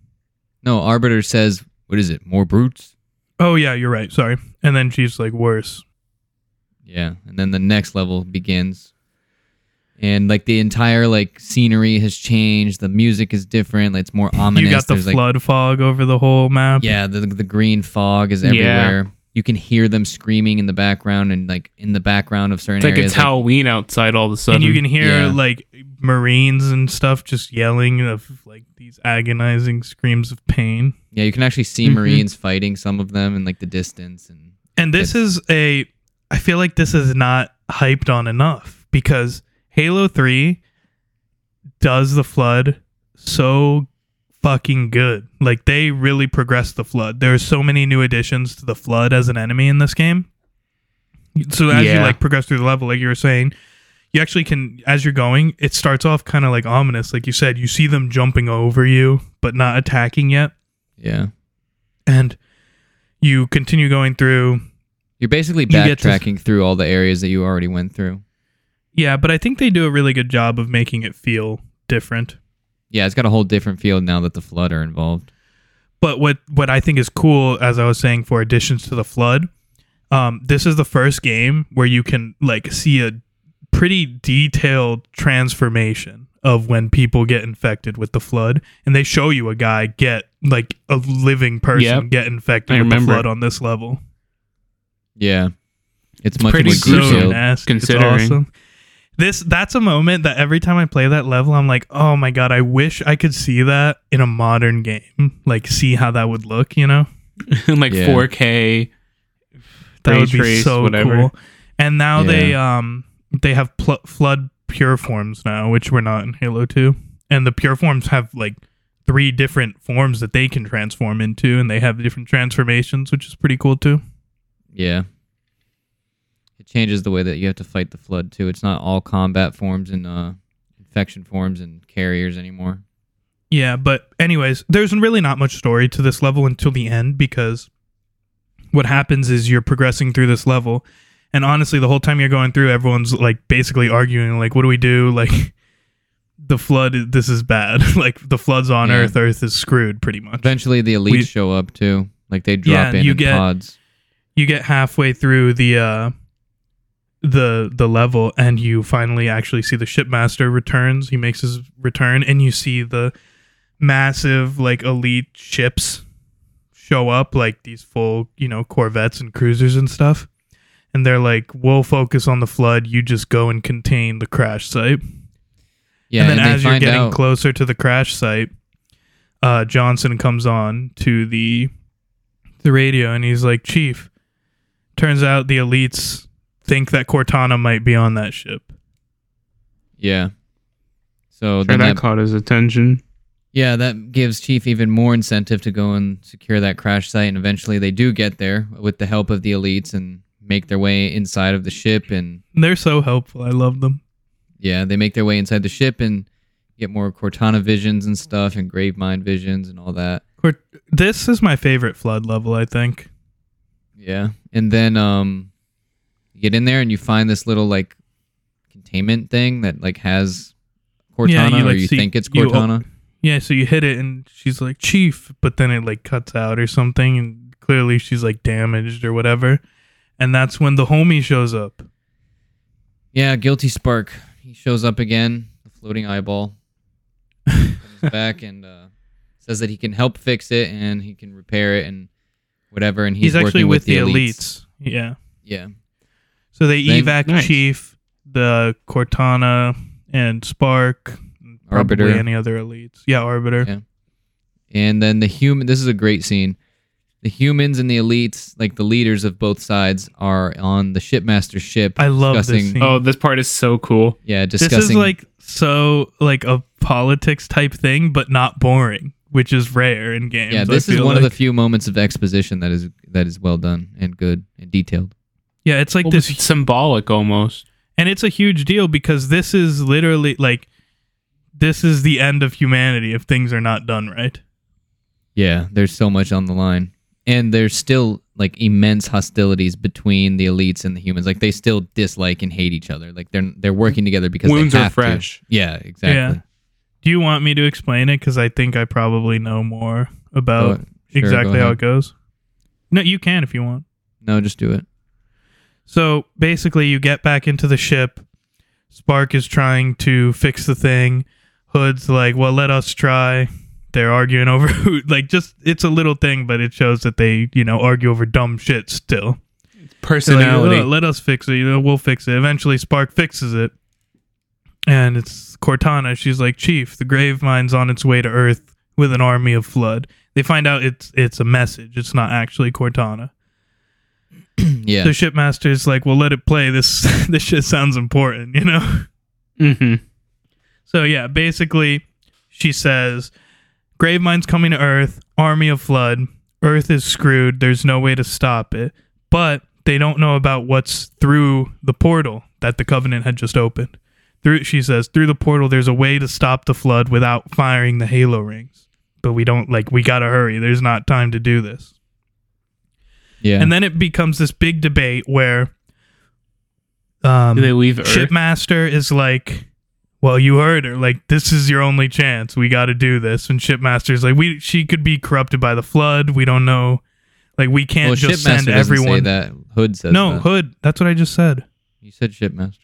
No, Arbiter says, "What is it? More brutes?" Oh yeah, you're right. Sorry. And then Chief's like, "Worse." Yeah, and then the next level begins, and like the entire like scenery has changed. The music is different. It's more ominous. you got the There's, like, flood fog over the whole map. Yeah, the the green fog is Yeah. Everywhere. You can hear them screaming in the background and like in the background of certain It's like areas. it's Halloween outside all of a sudden. and you can hear Yeah. like Marines and stuff just yelling of like these agonizing screams of pain. yeah, you can actually see Mhm. Marines fighting some of them in like the distance and And this is a I feel like this is not hyped on enough because Halo 3 does the flood so fucking good. Like they really progressed the flood. There are so many new additions to the flood as an enemy in this game. So as you like progress through the level like you were saying, you actually can as you're going, it starts off kind of like ominous like you said, you see them jumping over you but not attacking yet yeah. and you continue going through You're basically to- backtracking through all the areas that you already went through. Yeah, but I think they do a really good job of making it feel different. Yeah, it's got a whole different feel now that the flood are involved. But what what I think is cool, as I was saying, for additions to the flood, um, this is the first game where you can like see a pretty detailed transformation of when people get infected with the flood, and they show you a guy get like a living person Yep. get infected I with the flood on this level. Yeah. It's, It's much pretty more so detailed. nasty. considering. It's awesome. This that's a moment that every time I play that level, I'm like, oh my god, I wish I could see that in a modern game. Like, see how that would look, you know? like Yeah. 4K. That would be trace, so whatever. cool. And now they um they have pl- flood pure forms now, which were not in Halo Two. And the pure forms have like three different forms that they can transform into, and they have different transformations, which is pretty cool too. Yeah. Changes the way that you have to fight the flood too. It's not all combat forms and uh, infection forms and carriers anymore. Yeah, but anyways, there's really not much story to this level until the end because what happens is you're progressing through this level and honestly the whole time you're going through everyone's like basically arguing like what do we do like the flood this is bad like the flood's on Yeah. earth earth is screwed pretty much Eventually, the elites We- show up too. Like they Yeah, drop in you in get- pods. you get halfway through the uh the the level and you finally actually see the shipmaster returns. He makes his return and you see the massive like elite ships show up like these full you know corvettes and cruisers and stuff. And they're like we'll focus on the flood. You just go and contain the crash site. Yeah, and then and, as you're getting out. closer to the crash site, uh, Johnson comes on to the the radio and he's like, "Chief, turns out the elites think that Cortana might be on that ship." yeah. So Sure, then that that, caught his attention. yeah, that gives Chief even more incentive to go and secure that crash site, and eventually they do get there with the help of the elites and make their way inside of the ship and They're so helpful. I love them. yeah, they make their way inside the ship and get more Cortana visions and stuff and Gravemind visions and all that. This is my favorite flood level. I think. Yeah. And then um you get in there and you find this little like containment thing that like has Cortana Yeah, you, or you see- think it's you- Cortana. Yeah, so you hit it and she's like, Chief, but then it like cuts out or something, and clearly she's like damaged or whatever. And that's when the homie shows up. yeah, Guilty Spark. He shows up again, the floating eyeball. Comes back and uh says that he can help fix it and he can repair it and whatever and he's, He's, actually working with, the elites. elites. Yeah. Yeah. So they Then- evac Nice. Chief, the Cortana, and Spark, and probably Arbiter. any other elites. Yeah, Arbiter. Yeah. And then the human this is a great scene. The humans and the elites, like the leaders of both sides, are on the shipmaster's ship. I love this discussing- scene. Oh, this part is so cool. Yeah, discussing. this is like so like a politics type thing, but not boring, which is rare in games. Yeah, I this is feel one of the like. few moments of exposition that is that is well done and good and detailed. Yeah. It's like Well, this, it's symbolic almost. and it's a huge deal because this is literally like this is the end of humanity if things are not done right. Yeah, there's so much on the line. And there's still like immense hostilities between the elites and the humans. Like they still dislike and hate each other. Like they're they're working together because Wounds they are fresh. To. Yeah, exactly. Yeah. Do you want me to explain it? Because I think I probably know more about oh, Go- sure, exactly how it goes. No, you can if you want. No, just do it. So basically, you get back into the ship. Spark is trying to fix the thing. Hood's like, "Well, let us try." They're arguing over who, like, just it's a little thing, but it shows that they, you know, argue over dumb shit still. They're like, Personality. "Oh, let us fix it. You know, we'll fix it. Eventually, Spark fixes it, and it's Cortana. She's like, "Chief, the Gravemind's on its way to Earth with an army of flood." They find out it's it's a message. It's not actually Cortana. yeah. the shipmaster's like, "Well, let it play. This this shit sounds important, you know." hmm So yeah, basically, she says, "Gravemind's coming to Earth. Army of Flood. Earth is screwed. There's no way to stop it." But they don't know about what's through the portal that the Covenant had just opened. Through, she says, through the portal, there's a way to stop the flood without firing the Halo rings. But we don't like. We gotta hurry. There's not time to do this. Yeah. And then it becomes this big debate where um, Do they leave Earth? Shipmaster is like, "Well, you heard her. Like, this is your only chance. We got to do this." And Shipmaster's like, "We she could be corrupted by the flood. We don't know. Like, we can't well, just send doesn't say everyone." that. Hood says no, that. Hood. That's what I just said. You said shipmaster.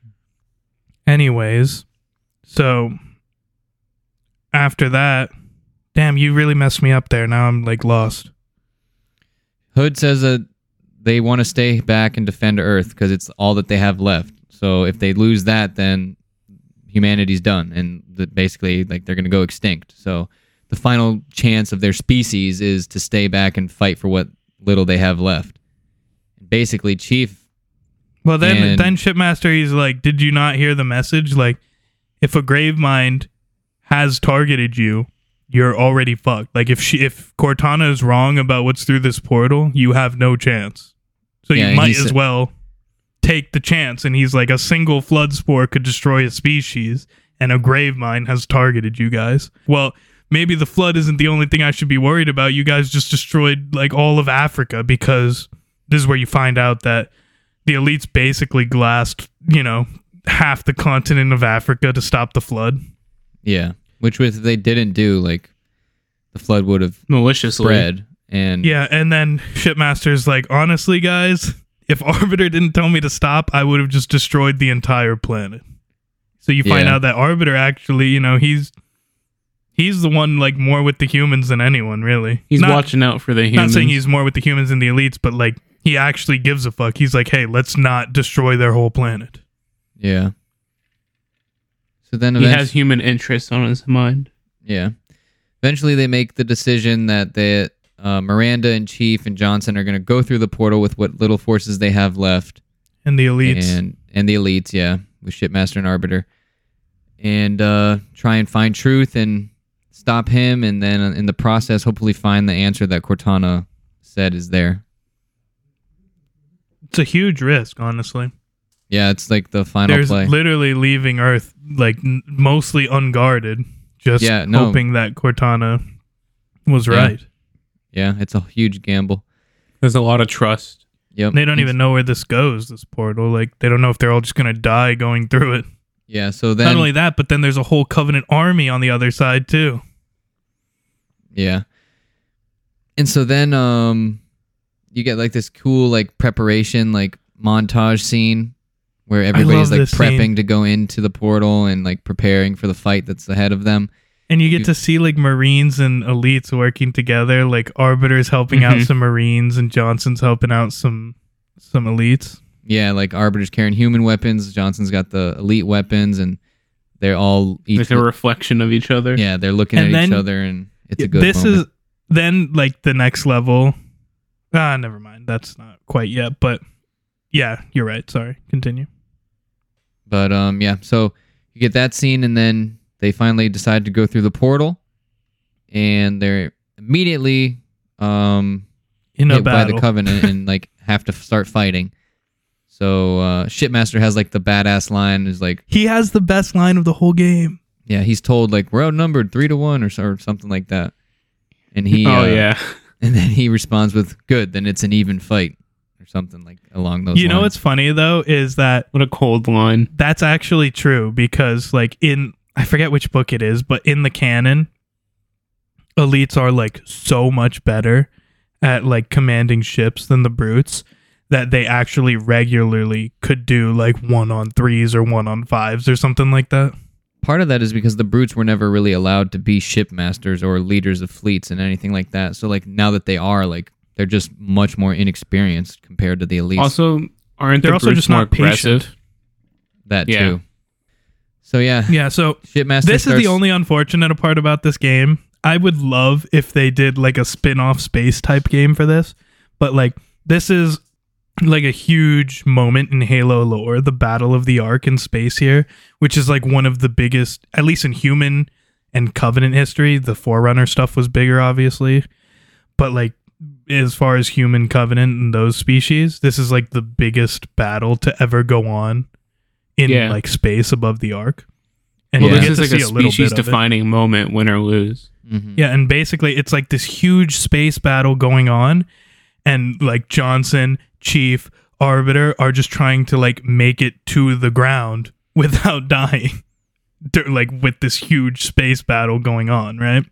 Anyways, so after that, damn, you really messed me up there. Now I'm like lost. Hood says that they want to stay back and defend Earth because it's all that they have left. So if they lose that, then humanity's done, and the, basically, like they're gonna go extinct. So the final chance of their species is to stay back and fight for what little they have left. Basically, Chief. Well, then And- then Shipmaster, he's like, did you not hear the message? Like, if a Gravemind has targeted you, you're already fucked. Like, if she if Cortana is wrong about what's through this portal, you have no chance. So Yeah, you might as well take the chance. And he's like, a single flood spore could destroy a species, and a Gravemind has targeted you guys. Well. Maybe the flood isn't the only thing I should be worried about. You guys just destroyed like all of Africa because this is where you find out that the elites basically glassed, you know, half the continent of Africa to stop the flood. Yeah, which if they didn't do, like the flood would have Maliciously. spread. And Yeah, and then Shipmaster's like, honestly, guys, if Arbiter didn't tell me to stop, I would have just destroyed the entire planet. So you find Yeah. out that Arbiter actually, you know, he's he's the one like more with the humans than anyone, really. He's not, watching out for the humans. Not saying he's more with the humans than the elites, but like he actually gives a fuck. He's like, hey, let's not destroy their whole planet. yeah. So then He has human interests on his mind. Yeah. Eventually, they make the decision that they, uh, Miranda and Chief and Johnson are going to go through the portal with what little forces they have left, And the elites. and and the elites, yeah, with Shipmaster and Arbiter, and uh, try and find truth and stop him, and then in the process, hopefully find the answer that Cortana said is there. it's a huge risk, honestly. Yeah, it's like the final There's play. literally leaving Earth like n- mostly unguarded, just Yeah, no. hoping that Cortana was Yeah. right. yeah, it's a huge gamble. There's a lot of trust. Yep. They don't It's- even know where this goes, this portal. Like they don't know if they're all just gonna die going through it. Yeah. So then, Not only that, but then there's a whole Covenant army on the other side too. Yeah. And so then um you get like this cool like preparation like montage scene where everybody's like prepping scene. to go into the portal and like preparing for the fight that's ahead of them. And you get You- to see like Marines and elites working together. Like Arbiter's helping out Mhm. some Marines, and Johnson's helping out some some elites. Yeah, like Arbiter's carrying human weapons, Johnson's got the elite weapons and they're all each Like a reflection of each other. Yeah, they're looking And at each other and it's a good this moment. is then like the next level. Ah, never mind. That's not quite yet, but yeah, you're right. Sorry. Continue. But um, yeah, so you get that scene, and then they finally decide to go through the portal, and they're immediately um In a hit by the Covenant and like have to start fighting. So uh, Shipmaster has like the badass line is like, he has the best line of the whole game. yeah, he's told like we're outnumbered three to one or, so, or something like that, and he oh uh, yeah. and then he responds with good, then it's an even fight or something like along those. you know lines. what's funny though is that What a cold line. that's actually true because like in I forget which book it is, but in the canon, elites are like so much better at like commanding ships than the brutes that they actually regularly could do like one on threes or one on fives or something like that. part of that is because the brutes were never really allowed to be shipmasters or leaders of fleets and anything like that. So like now that they are, like they're just much more inexperienced compared to the elites. Also, aren't They're the also just more not patient. aggressive? that yeah. too. So yeah, Yeah, so shipmaster. this is the only unfortunate part about this game. I would love if they did like a spin-off space type game for this, but like this is like a huge moment in Halo lore, the Battle of the Ark in space here, which is like one of the biggest, at least in human and Covenant history. The Forerunner stuff was bigger, obviously, but like as far as human Covenant and those species, this is like the biggest battle to ever go on in Yeah. like space above the Ark. And Well, you this is like see a a little species of it. defining moment, win or lose. Mhm. Yeah, and basically it's like this huge space battle going on and like Johnson, Chief, Arbiter are just trying to like make it to the ground without dying. Like with this huge space battle going on, right?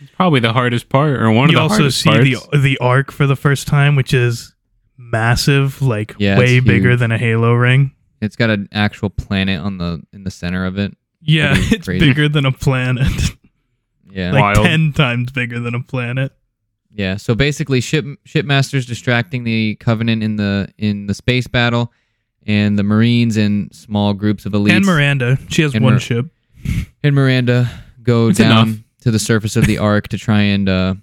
It's probably the hardest part, or one you of the also hardest see parts. the the Ark for the first time, which is massive, like Yeah, way it's bigger huge. than a Halo ring. It's got an actual planet on the in the center of it. Yeah, Pretty it's crazy. bigger than a planet. Yeah. like Wild. 10 times bigger than a planet. Yeah, so basically, ship shipmasters distracting the Covenant in the in the space battle, and the Marines and small groups of elites And Miranda, she has And one Mir- ship. and Miranda go It's down enough. To the surface of the Ark to try and uh,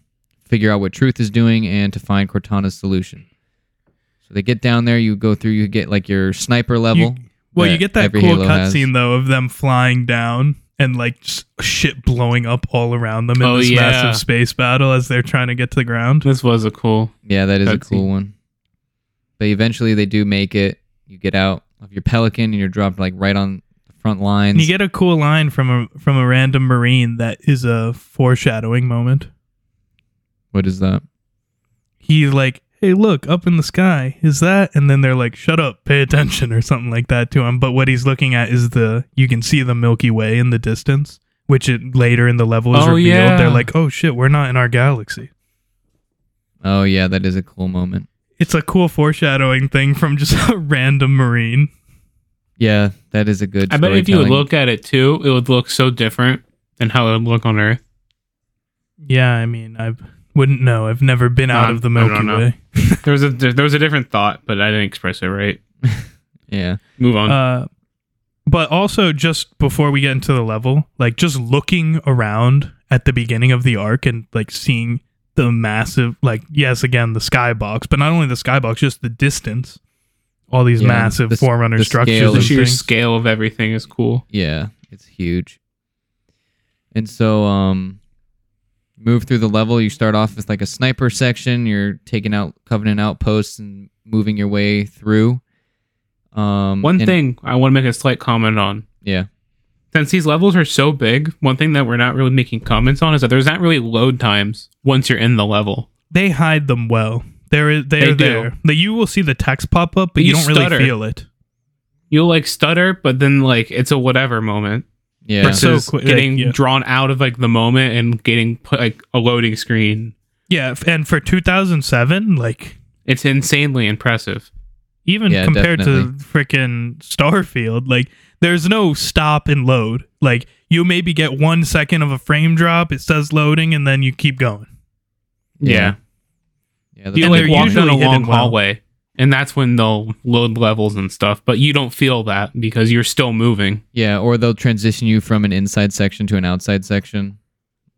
figure out what Truth is doing and to find Cortana's solution. So they get down there. You go through. You get like your sniper level. Well, you get that cool cutscene though of them flying down and like shit blowing up all around them in Oh, this yeah. massive space battle as they're trying to get to the ground. This was a cool. Yeah, that is a Cutscene. cool one. But eventually, they do make it. You get out of your Pelican and you're dropped like right on the front lines. And you get a cool line from a from a random marine that is a foreshadowing moment. what is that? He's like, "Hey, look up in the sky. Is that?" And then they're like, "Shut up, pay attention," or something like that to him. But what he's looking at is the you can see the Milky Way in the distance, which it, later in the level is Oh, revealed. yeah. They're like, "Oh shit, we're not in our galaxy." Oh yeah, that is a cool moment. It's a cool foreshadowing thing from just a random marine. Yeah, that is a good. I bet if you would look at it too, it would look so different than how it would look on Earth. Yeah, I mean, I wouldn't know. I've never been out of the I Milky. Way. There was a there, there was a different thought, but I didn't express it right. Yeah, Move on. Uh, but also, just before we get into the level, like just looking around at the beginning of the Ark and like seeing the massive, like yes, again the skybox, but not only the skybox, just the distance. All these Yeah, massive the forerunner the structures scale the sheer things. scale of everything is cool. yeah, it's huge. And so, um, move through the level. You start off with like a sniper section. You're taking out Covenant outposts and moving your way through. Um, One and- thing I want to make a slight comment on. yeah, Since these levels are so big, one thing that we're not really making comments on is that there's not really load times once you're in the level. They hide them well. There is they, They are do. there. Like, you will see the text pop up, but You you, don't stutter. really feel it. You'll like stutter, but then like it's a whatever moment yeah, It's so versus quick, like, getting yeah. drawn out of like the moment and getting put like a loading screen. Yeah, and for 2007, like It's insanely impressive. even Yeah, compared definitely. to freaking Starfield, like there's no stop and load. Like you maybe get one second of a frame drop, it says loading, and then you keep going. Yeah. yeah. That's You like they're walk down a long hidden well. hallway, and that's when they'll load levels and stuff. But you don't feel that because you're still moving. Yeah, or they'll transition you from an inside section to an outside section,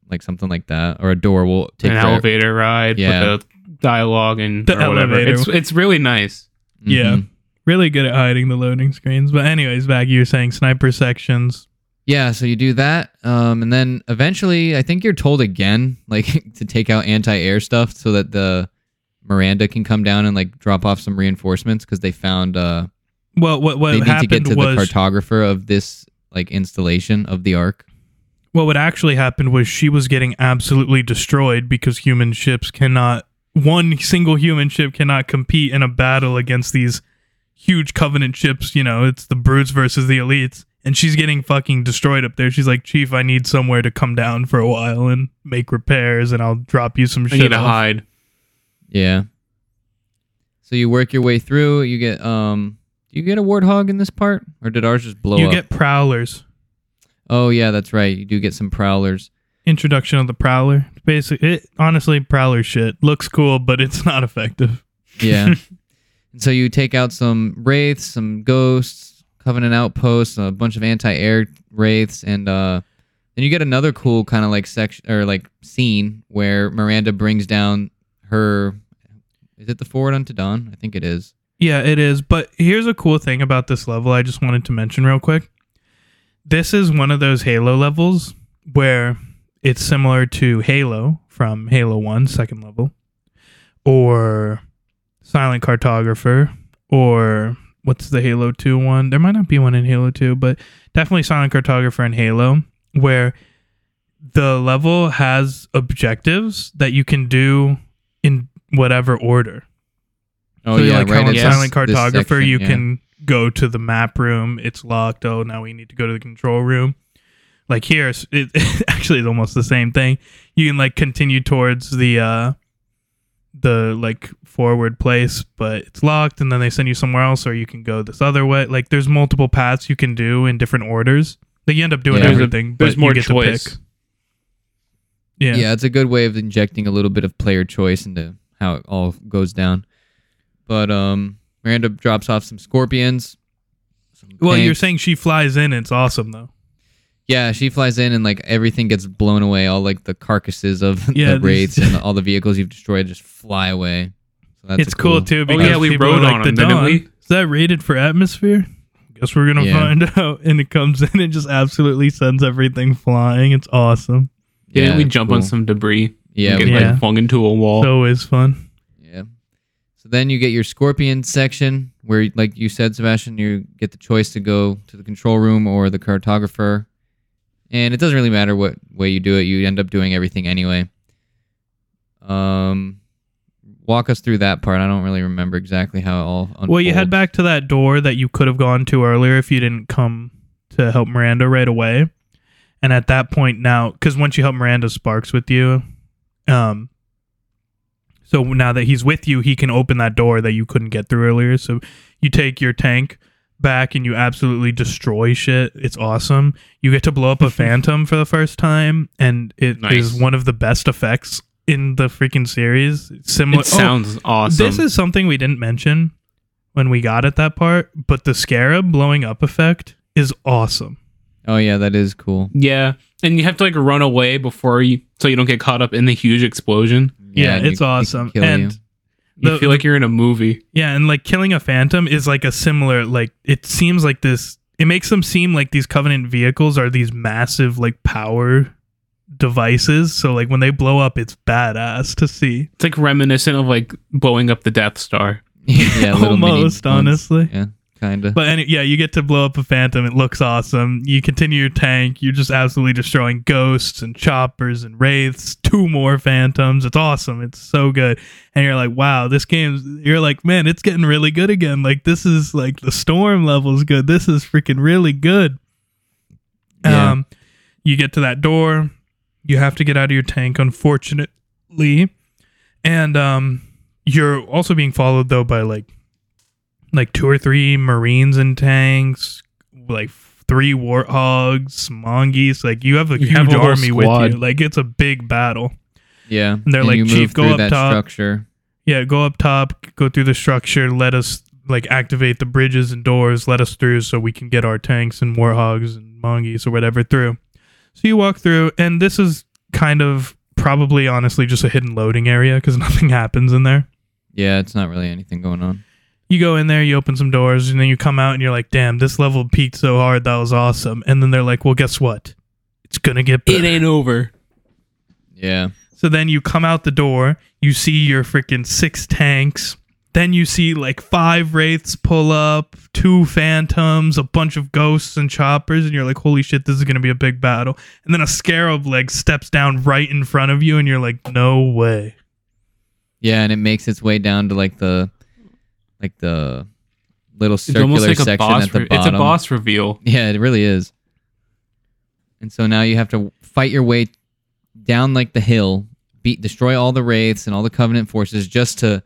like something like that, or a door will take An forever. elevator ride Yeah. with the dialogue and The or whatever. elevator. It's it's really nice. Yeah. Mhm. Really good at hiding the loading screens. But anyways, back you were saying sniper sections. Yeah, so you do that, um, and then eventually, I think you're told again, like to take out anti-air stuff, so that the Miranda can come down and like drop off some reinforcements because they found uh, Well, what what they need to get to was the cartographer of this like installation of the Ark. Well, what would actually happened was she was getting absolutely destroyed because human ships cannot one single human ship cannot compete in a battle against these huge covenant ships you know it's the brutes versus the elites and she's getting fucking destroyed up there she's like chief i need somewhere to come down for a while and make repairs and i'll drop you some I shit need to hide. Yeah. So you work your way through. You get um, do you get a warthog in this part, or did ours just blow up? you up? get prowlers oh yeah, that's right. You do get some prowlers. introduction of the prowler basically it honestly prowler shit looks cool but it's not effective Yeah. and so you take out some wraiths, some ghosts, covenant outposts, a bunch of anti-air wraiths, and uh, then you get another cool kind of like section or like scene where Miranda brings down her. Is it the forward unto dawn? I think it is. Yeah, it is. But here's a cool thing about this level I just wanted to mention real quick. This is one of those Halo levels where it's similar to Halo from Halo 1, second level, or Silent Cartographer, or what's the Halo 2 one? There might not be one in Halo 2, but definitely Silent Cartographer and Halo, where the level has objectives that you can do in whatever order. Oh so yeah, like right. how in in Silent Cartographer, section, you yeah. can go to the map room. It's locked. Oh, now we need to go to the control room. Like here, it's- it actually is almost the same thing. You can like continue towards the uh the like forward place, but it's locked, and then they send you somewhere else, or you can go this other way. Like there's multiple paths you can do in different orders. Like you end up doing Yeah. There's a- everything, There's but more you get choice. to pick. Yeah. yeah, it's a good way of injecting a little bit of player choice into how it all goes down. But um, Miranda drops off some scorpions. some Well, you're saying she flies in. It's awesome though. yeah, she flies in and like everything gets blown away. All like the carcasses of Yeah, the wraiths and all the vehicles you've destroyed just fly away. So that's it's a cool. too Oh, because yeah, we rode like on the 'em, didn't Dawn. we? Is that rated for atmosphere? Guess we're gonna Yeah. find out. And it comes in and just absolutely sends everything flying. It's awesome. Didn't we it's jump on some debris? Yeah, get Yeah. like flung into a wall. So is fun. Yeah. So then you get your scorpion section where, like you said, Sebastian, you get the choice to go to the control room or the cartographer. And it doesn't really matter what way you do it, you end up doing everything anyway. Um, walk us through that part. I don't really remember exactly how it all unfolds. Well, you head back to that door that you could have gone to earlier if you didn't come to help Miranda right away. And at that point now, because once you help Miranda, Spark's with you. Um. So now that he's with you, he can open that door that you couldn't get through earlier. So you take your tank back and you absolutely destroy shit. It's awesome. You get to blow up a phantom for the first time, and it is Nice. one of the best effects in the freaking series. Similar. it sounds awesome. This is something we didn't mention when we got at that part, but the scarab blowing up effect is awesome. Oh, yeah, that is cool. yeah, and you have to like run away before you, so you don't get caught up in the huge explosion. Yeah, and you- it's it can awesome. kill And you. You The- feel like you're in a movie. yeah, and like killing a phantom is like a similar like it seems like this it makes them seem like these covenant vehicles are these massive like power devices. So like when they blow up it's badass to see. It's like reminiscent of like blowing up the Death Star. yeah, Almost, honestly. Yeah, kind of. But any, yeah, you get to blow up a phantom. It looks awesome. You continue your tank. You're just absolutely destroying ghosts and choppers and wraiths. Two more phantoms. It's awesome. It's so good. And you're like, wow, this game's. You're like, man, it's getting really good again. Like this is like the storm level's good. This is freaking really good. Yeah. Um, you get to that door. You have to get out of your tank, unfortunately, and um, you're also being followed though by like like two or three marines and tanks, like three warthogs, mongoose. Like you have a You huge have a army with you. Like it's a big battle. yeah. And they're like, you "Chief, go up top." structure. Yeah, go up top, go through the structure, let us like activate the bridges and doors, let us through so we can get our tanks and warthogs and mongoose or whatever through. So you walk through, and this is kind of probably honestly just a hidden loading area because nothing happens in there. Yeah, it's not really anything going on. You go in there, you open some doors, and then you come out and you're like, damn, this level peaked so hard, that was awesome. And then they're like, well, guess what? It's gonna get better. It ain't over. Yeah. So then you come out the door, you see your freaking six tanks. Then you see like five wraiths pull up, two phantoms, a bunch of ghosts and choppers, and you're like, holy shit, this is gonna be a big battle. And then a scarab like steps down right in front of you, and you're like, no way. Yeah, and it makes its way down to like the like the little It's circular almost like section at the re- it's a boss reveal. Yeah, it really is. And so now you have to fight your way down like the hill, beat destroy all the wraiths and all the covenant forces just to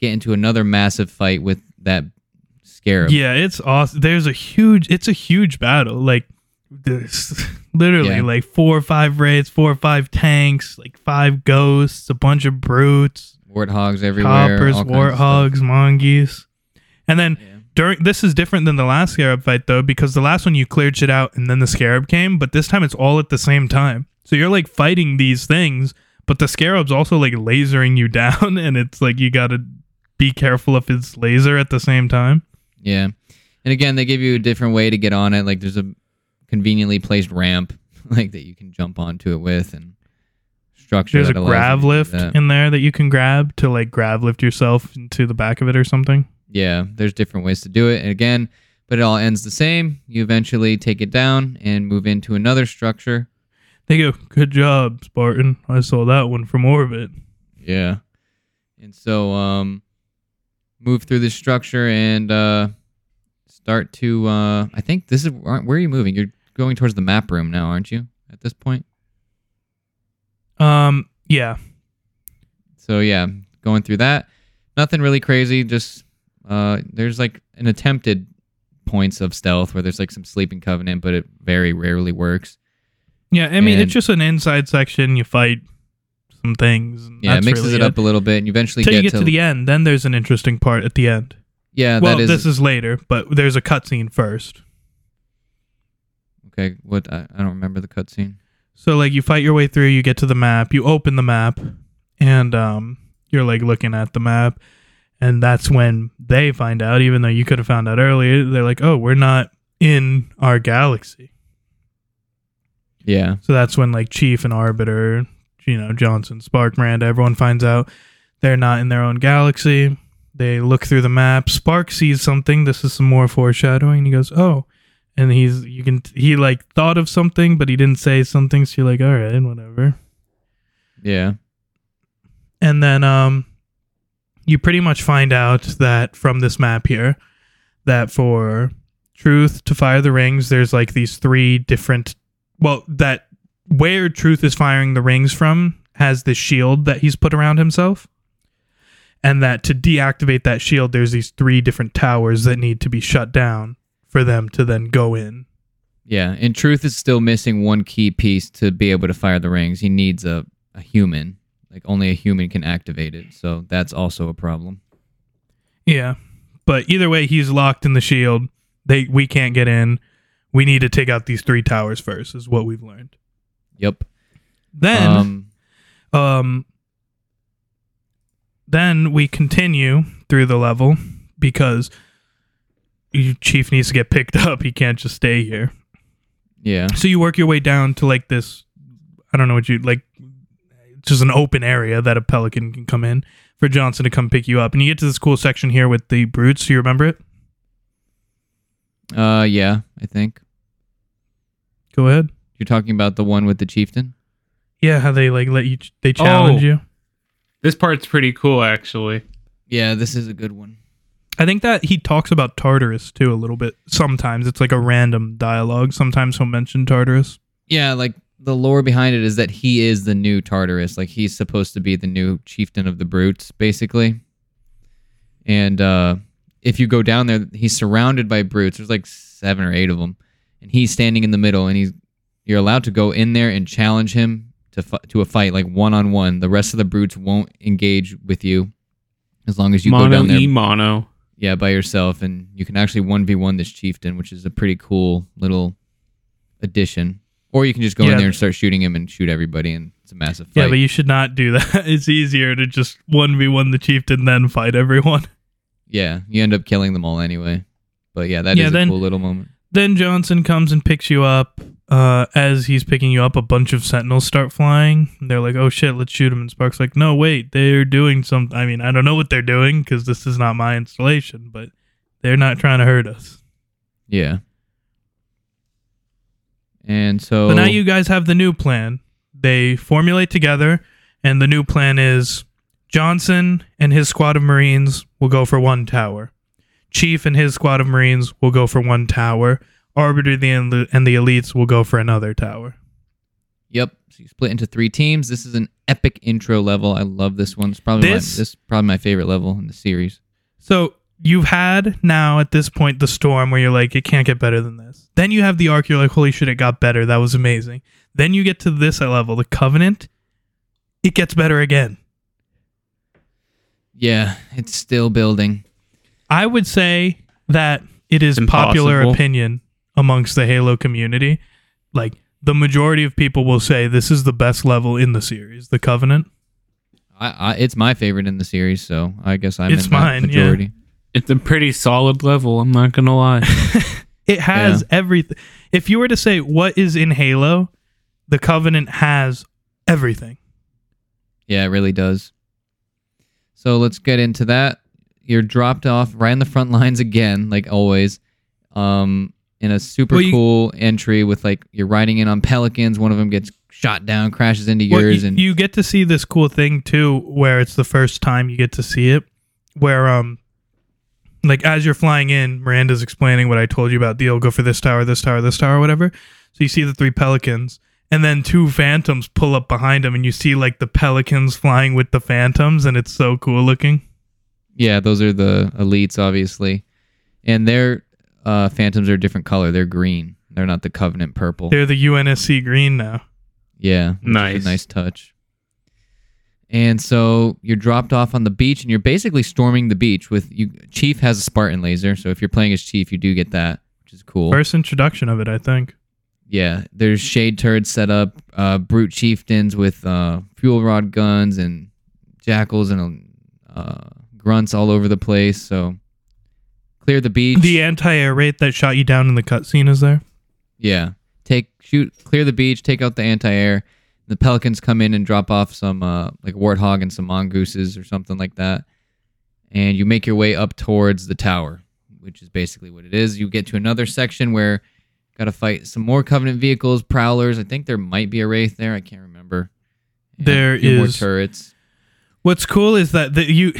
get into another massive fight with that scarab. Yeah, it's awesome. There's a huge, it's a huge battle. Like, there's literally Yeah. like four or five wraiths, four or five tanks, like five ghosts, a bunch of brutes. Warthogs everywhere. Hoppers, all kinds of stuff. warthogs, mongoose. And then Yeah. during this is different than the last scarab fight though, because the last one you cleared shit out and then the scarab came, but this time it's all at the same time. So you're like fighting these things, but the scarab's also like lasering you down, and it's like you gotta be careful of its laser at the same time. Yeah. And again, they give you a different way to get on it. Like there's a conveniently placed ramp like that you can jump onto it with and structure. There's a grav lift in there that you can grab to like grav lift yourself into the back of it or something. yeah, there's different ways to do it. And again, but it all ends the same. You eventually take it down and move into another structure. They go, "Good job, Spartan. I saw that one from orbit." Yeah. And so um move through this structure and uh start to uh I think this is where are you moving? You're going towards the map room now, aren't you? At this point? Um, yeah, So yeah, going through that. Nothing really crazy, just uh there's like an attempted points of stealth where there's like some sleeping covenant, but it very rarely works. yeah. I mean, And- it's just an inside section. You fight some things. and Yeah, it mixes really it up a little bit, and you eventually get, you get to, the end, then there's an interesting part at the end. yeah. well, that is this is later, but there's a cutscene first. okay. What I, I don't remember the cutscene. So like you fight your way through, you get to the map, you open the map, and um, you're like looking at the map, and that's when they find out. Even though you could have found out earlier, they're like, "Oh, we're not in our galaxy." Yeah, So that's when like Chief and Arbiter, you know, Johnson, Spark, Miranda, everyone finds out they're not in their own galaxy. They look through the map. Spark sees something. This is some more foreshadowing. He goes, "Oh," and he's you can he like thought of something, but he didn't say something. So you're like, "All right, whatever." yeah, And then um, you pretty much find out that from this map here, that for Truth to fire the rings, there's like these three different. Well, that where Truth is firing the rings from has this shield that he's put around himself. And that to deactivate that shield, there's these three different towers that need to be shut down for them to then go in. yeah. In truth, is still missing one key piece to be able to fire the rings. He needs a a human. Like only a human can activate it. So that's also a problem. Yeah. But either way, he's locked in the shield. They we can't get in. We need to take out these three towers first, is what we've learned. Yep. Then um. um then we continue through the level because Your chief needs to get picked up. He can't just stay here. Yeah. So you work your way down to like this I don't know what you like It's just an open area that a pelican can come in for Johnson to come pick you up. And you get to this cool section here with the brutes. Do you remember it? Uh. Yeah. I think Go ahead. you're talking about the one with the chieftain. Yeah, how they like let you they challenge Oh. you. This part's pretty cool, actually. Yeah. This is a good one. I think that he talks about Tartarus too a little bit. Sometimes it's like a random dialogue. Sometimes he'll mention Tartarus. Yeah, like the lore behind it is that he is the new Tartarus. Like he's supposed to be the new chieftain of the brutes, basically. And uh if you go down there, he's surrounded by brutes. There's like seven or eight of them, and he's standing in the middle. And he's you're allowed to go in there and challenge him to fi- to a fight, like one on one. The rest of the brutes won't engage with you as long as you go mono down there. e mono. Yeah, by yourself, and you can actually one v one this chieftain, which is a pretty cool little addition. Or you can just go Yeah. in there and start shooting him and shoot everybody, and it's a massive fight. Yeah, but you should not do that. It's easier to just one v one the chieftain then fight everyone. Yeah, you end up killing them all anyway. But yeah, that is Yeah, a then- cool little moment. Then Johnson comes and picks you up. Uh, as he's picking you up, a bunch of sentinels start flying. They're like, "Oh shit, let's shoot him!" And Spark's like, "No, wait, they're doing some. I mean, I don't know what they're doing because this is not my installation, but they're not trying to hurt us." Yeah. And so, So now you guys have the new plan. They formulate together, and the new plan is Johnson and his squad of Marines will go for one tower. Chief and his squad of Marines will go for one tower. Arbiter the- and the, and the elites will go for another tower. Yep. So you split into three teams. This is an epic intro level. I love this one. It's probably This- my, this is probably my favorite level in the series. So you've had now at this point the storm where you're like, it can't get better than this. Then you have the Ark, you're like, holy shit, it got better. That was amazing. Then you get to this level, the Covenant. It gets better again. Yeah, it's still building. I would say that it is popular opinion amongst the Halo community. Like the majority of people will say this is the best level in the series, the Covenant. I, I it's my favorite in the series, so I guess I'm It's in that mine, yeah. majority. It's a pretty solid level. I'm not gonna lie. It has everything. If you were to say what is in Halo, the Covenant has everything. Yeah, it really does. So let's get into that. You're dropped off right in the front lines again, like always. Um, in a super Well, you- cool entry with like you're riding in on pelicans. One of them gets shot down, crashes into Well, yours, you, and you get to see this cool thing too, where it's the first time you get to see it, where um, like as you're flying in, Miranda's explaining what I told you about. Deal, go for this tower, this tower, this tower, whatever. So you see the three pelicans, and then two phantoms pull up behind them, and you see like the pelicans flying with the phantoms, and it's so cool looking. yeah, those are the elites, obviously, and their uh, phantoms are a different color. They're green. They're not the Covenant purple. They're the UNSC green now. yeah, Nice. a nice touch. And so you're dropped off on the beach, and you're basically storming the beach. With you, Chief has a Spartan laser, so if you're playing as Chief, you do get that, which is cool. First introduction of it, I think. Yeah, there's shade turrets set up, uh, brute chieftains with uh, fuel rod guns and jackals and uh, grunts all over the place. So clear the beach. The anti-air wraith that shot you down in the cutscene is there. yeah, take shoot clear the beach, take out the anti-air. The pelicans come in and drop off some uh, like warthog and some mongooses or something like that, and you make your way up towards the tower, which is basically what it is. You get to another section where got to fight some more Covenant vehicles, prowlers. I think there might be a wraith there. I can't remember. And There few more turrets. What's cool is that the, you,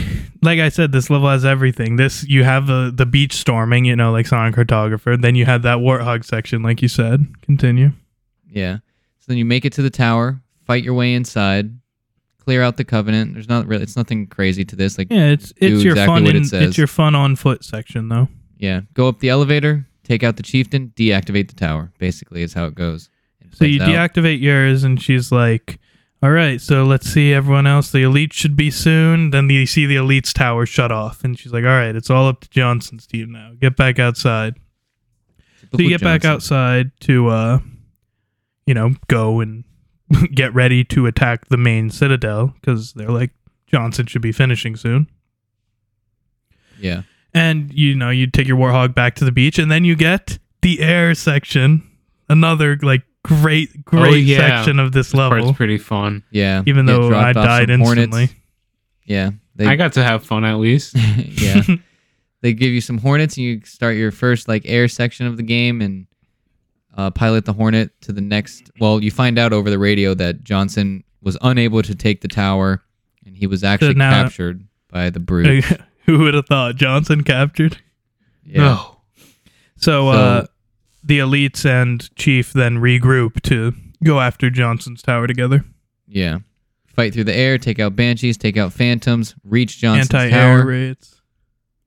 like I said, this level has everything. This you have the the beach storming, you know, like Silent Cartographer. Then you had that warthog section, like you said. Continue. Yeah. So then you make it to the tower, fight your way inside, clear out the Covenant. There's not really. It's nothing crazy to this. Like Yeah, it's it's your exactly fun. what it says. it's your fun on foot section, though. Yeah, go up the elevator, take out the chieftain, deactivate the tower. Basically, is how it goes. It So you out. deactivate yours, and she's like, "All right, so let's see everyone else. The elite should be soon." Then you see the elite's tower shut off, and she's like, "All right, it's all up to Johnson's team now. Get back outside." So you get back Johnson. outside to, uh, you know, go and get ready to attack the main citadel because they're like Johnson should be finishing soon. Yeah, And you know, you take your warthog back to the beach, and then you get the air section, another like great, great Oh, yeah. section of this Part's level. pretty fun. yeah. Even Get though I died some hornets. instantly. Yeah, they I got to have fun at least. yeah. they give you some hornets, and you start your first like air section of the game, and uh, pilot the hornet to the next. Well, you find out over the radio that Johnson was unable to take the tower, and he was actually now- captured by the brute. Who would have thought Johnson captured? Yeah. No. So, uh, the elites and chief then regroup to go after Johnson's tower together. Yeah. Fight through the air, take out banshees, take out phantoms, reach Johnson's Anti-air tower. rates.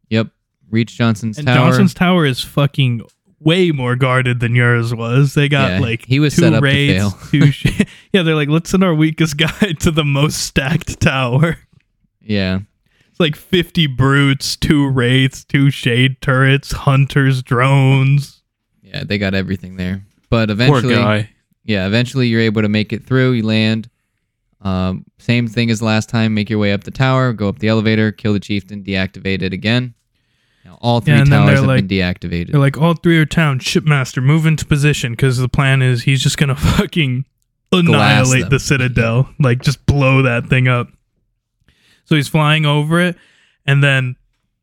Yep. Reach Johnson's And tower. Johnson's tower is fucking way more guarded than yours was. They got Yeah, like he was two set up to raids, fail. two sh- yeah, they're like, let's send our weakest guy to the most stacked tower. yeah. It's like 50 brutes, two wraiths, two shade turrets, hunters, drones. Yeah, they got everything there. But Poor eventually guy. yeah, eventually you're able to make it through. You land. Um, same thing as last time. Make your way up the tower, go up the elevator, kill the chieftain, deactivate it again. Now all three Yeah, towers have like- been deactivated. They're like, all three are town. Shipmaster, move into position because the plan is he's just going to fucking annihilate the citadel. Like, just blow that thing up. So he's flying over it, and then,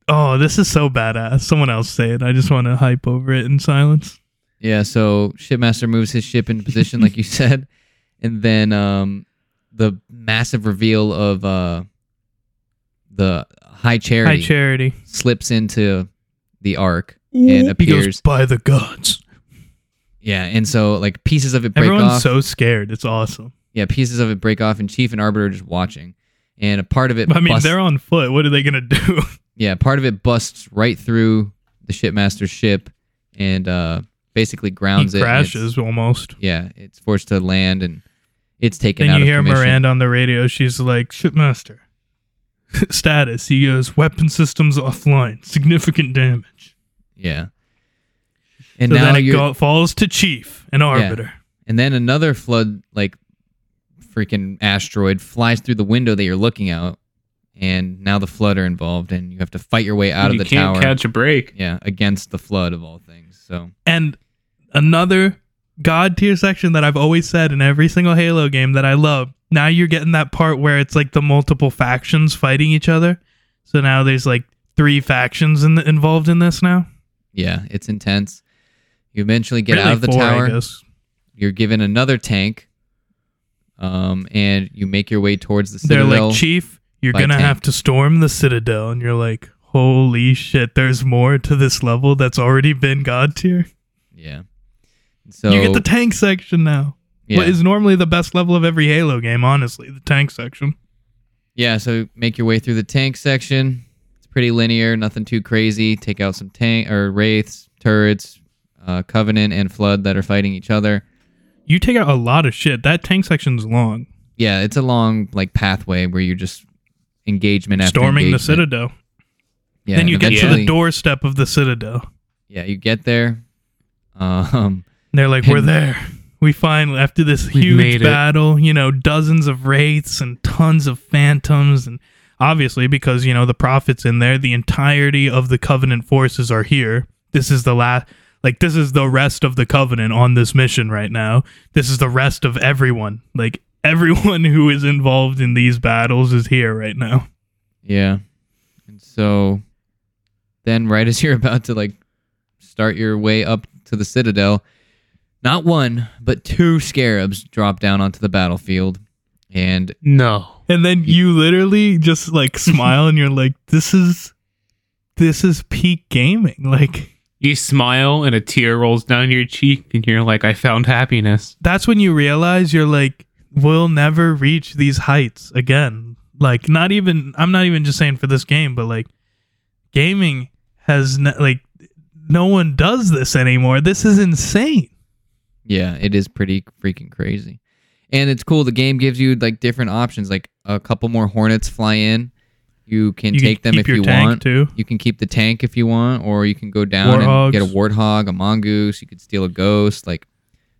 oh, this is so badass. Someone else say it. I just want to hype over it in silence. Yeah, so shipmaster moves his ship into position, like you said, and then um, the massive reveal of uh, the high charity High charity. slips into the Ark Ooh, and he appears. goes by the gods. yeah, and so like pieces of it break Everyone's off. so scared. It's awesome. yeah, pieces of it break off, and Chief and Arbiter are just watching. And a part of it, I mean, busts- they're on foot. What are they gonna do? yeah, part of it busts right through the shipmaster's ship, and uh, basically he grounds it. crashes almost. Yeah, it's forced to land, and it's taken Then out you of hear commission. Miranda on the radio. She's like, "Shipmaster, status." He goes, "Weapon systems offline. Significant damage." Yeah, and so now then it you go- falls to Chief and Arbiter. and then another flood like freaking asteroid flies through the window that you're looking out, and now the flood are involved, and you have to fight your way out you of the can't tower. catch a break. yeah, against the flood of all things. So And another god tier section that I've always said in every single Halo game that I love. Now you're getting that part where it's like the multiple factions fighting each other. So now there's like three factions in the, involved in this now. yeah, it's intense. You eventually get Really out of the four, tower. You're given another tank, um, and you make your way towards the citadel. They're like, Chief, you're gonna tank." have to storm the Citadel, and you're like, holy shit, there's more to this level that's already been god tier. yeah. So you get the tank section now. yeah. What is normally the best level of every Halo game, honestly, the tank section. Yeah, so make your way through the tank section. It's pretty linear, nothing too crazy. Take out some tank or wraiths, turrets, uh, Covenant and Flood that are fighting each other. You take out a lot of shit. That tank section's long. yeah, it's a long like pathway where you're just engagement after Storming the citadel. Yeah, then you get to the doorstep of the citadel. Yeah, you get there. Um, And they're like, "We're there. We finally after this We've huge it." battle, you know, dozens of wraiths and tons of phantoms and obviously because, you know, the prophets in there, the entirety of the covenant forces are here. This is the last like this is the rest of the covenant on this mission right now. This is the rest of everyone. Like everyone who is involved in these battles is here right now. yeah, and so then right as you're about to like start your way up to the citadel, not one but two scarabs drop down onto the battlefield, and No. And then you literally just like smile and you're like, this is this is peak gaming. Like You smile and a tear rolls down your cheek and you're like, I found happiness. that's when you realize you're like, we'll never reach these heights again. Like not even I'm not even just saying for this game, but like gaming has ne- like no one does this anymore. This is insane. Yeah, it is pretty freaking crazy. And it's cool. The game gives you like different options. Like a couple more hornets fly in. You can You take can them keep if your you tank want. too. You can keep the tank if you want, or you can go down Warthogs. and get a warthog, a mongoose. You could steal a ghost. Like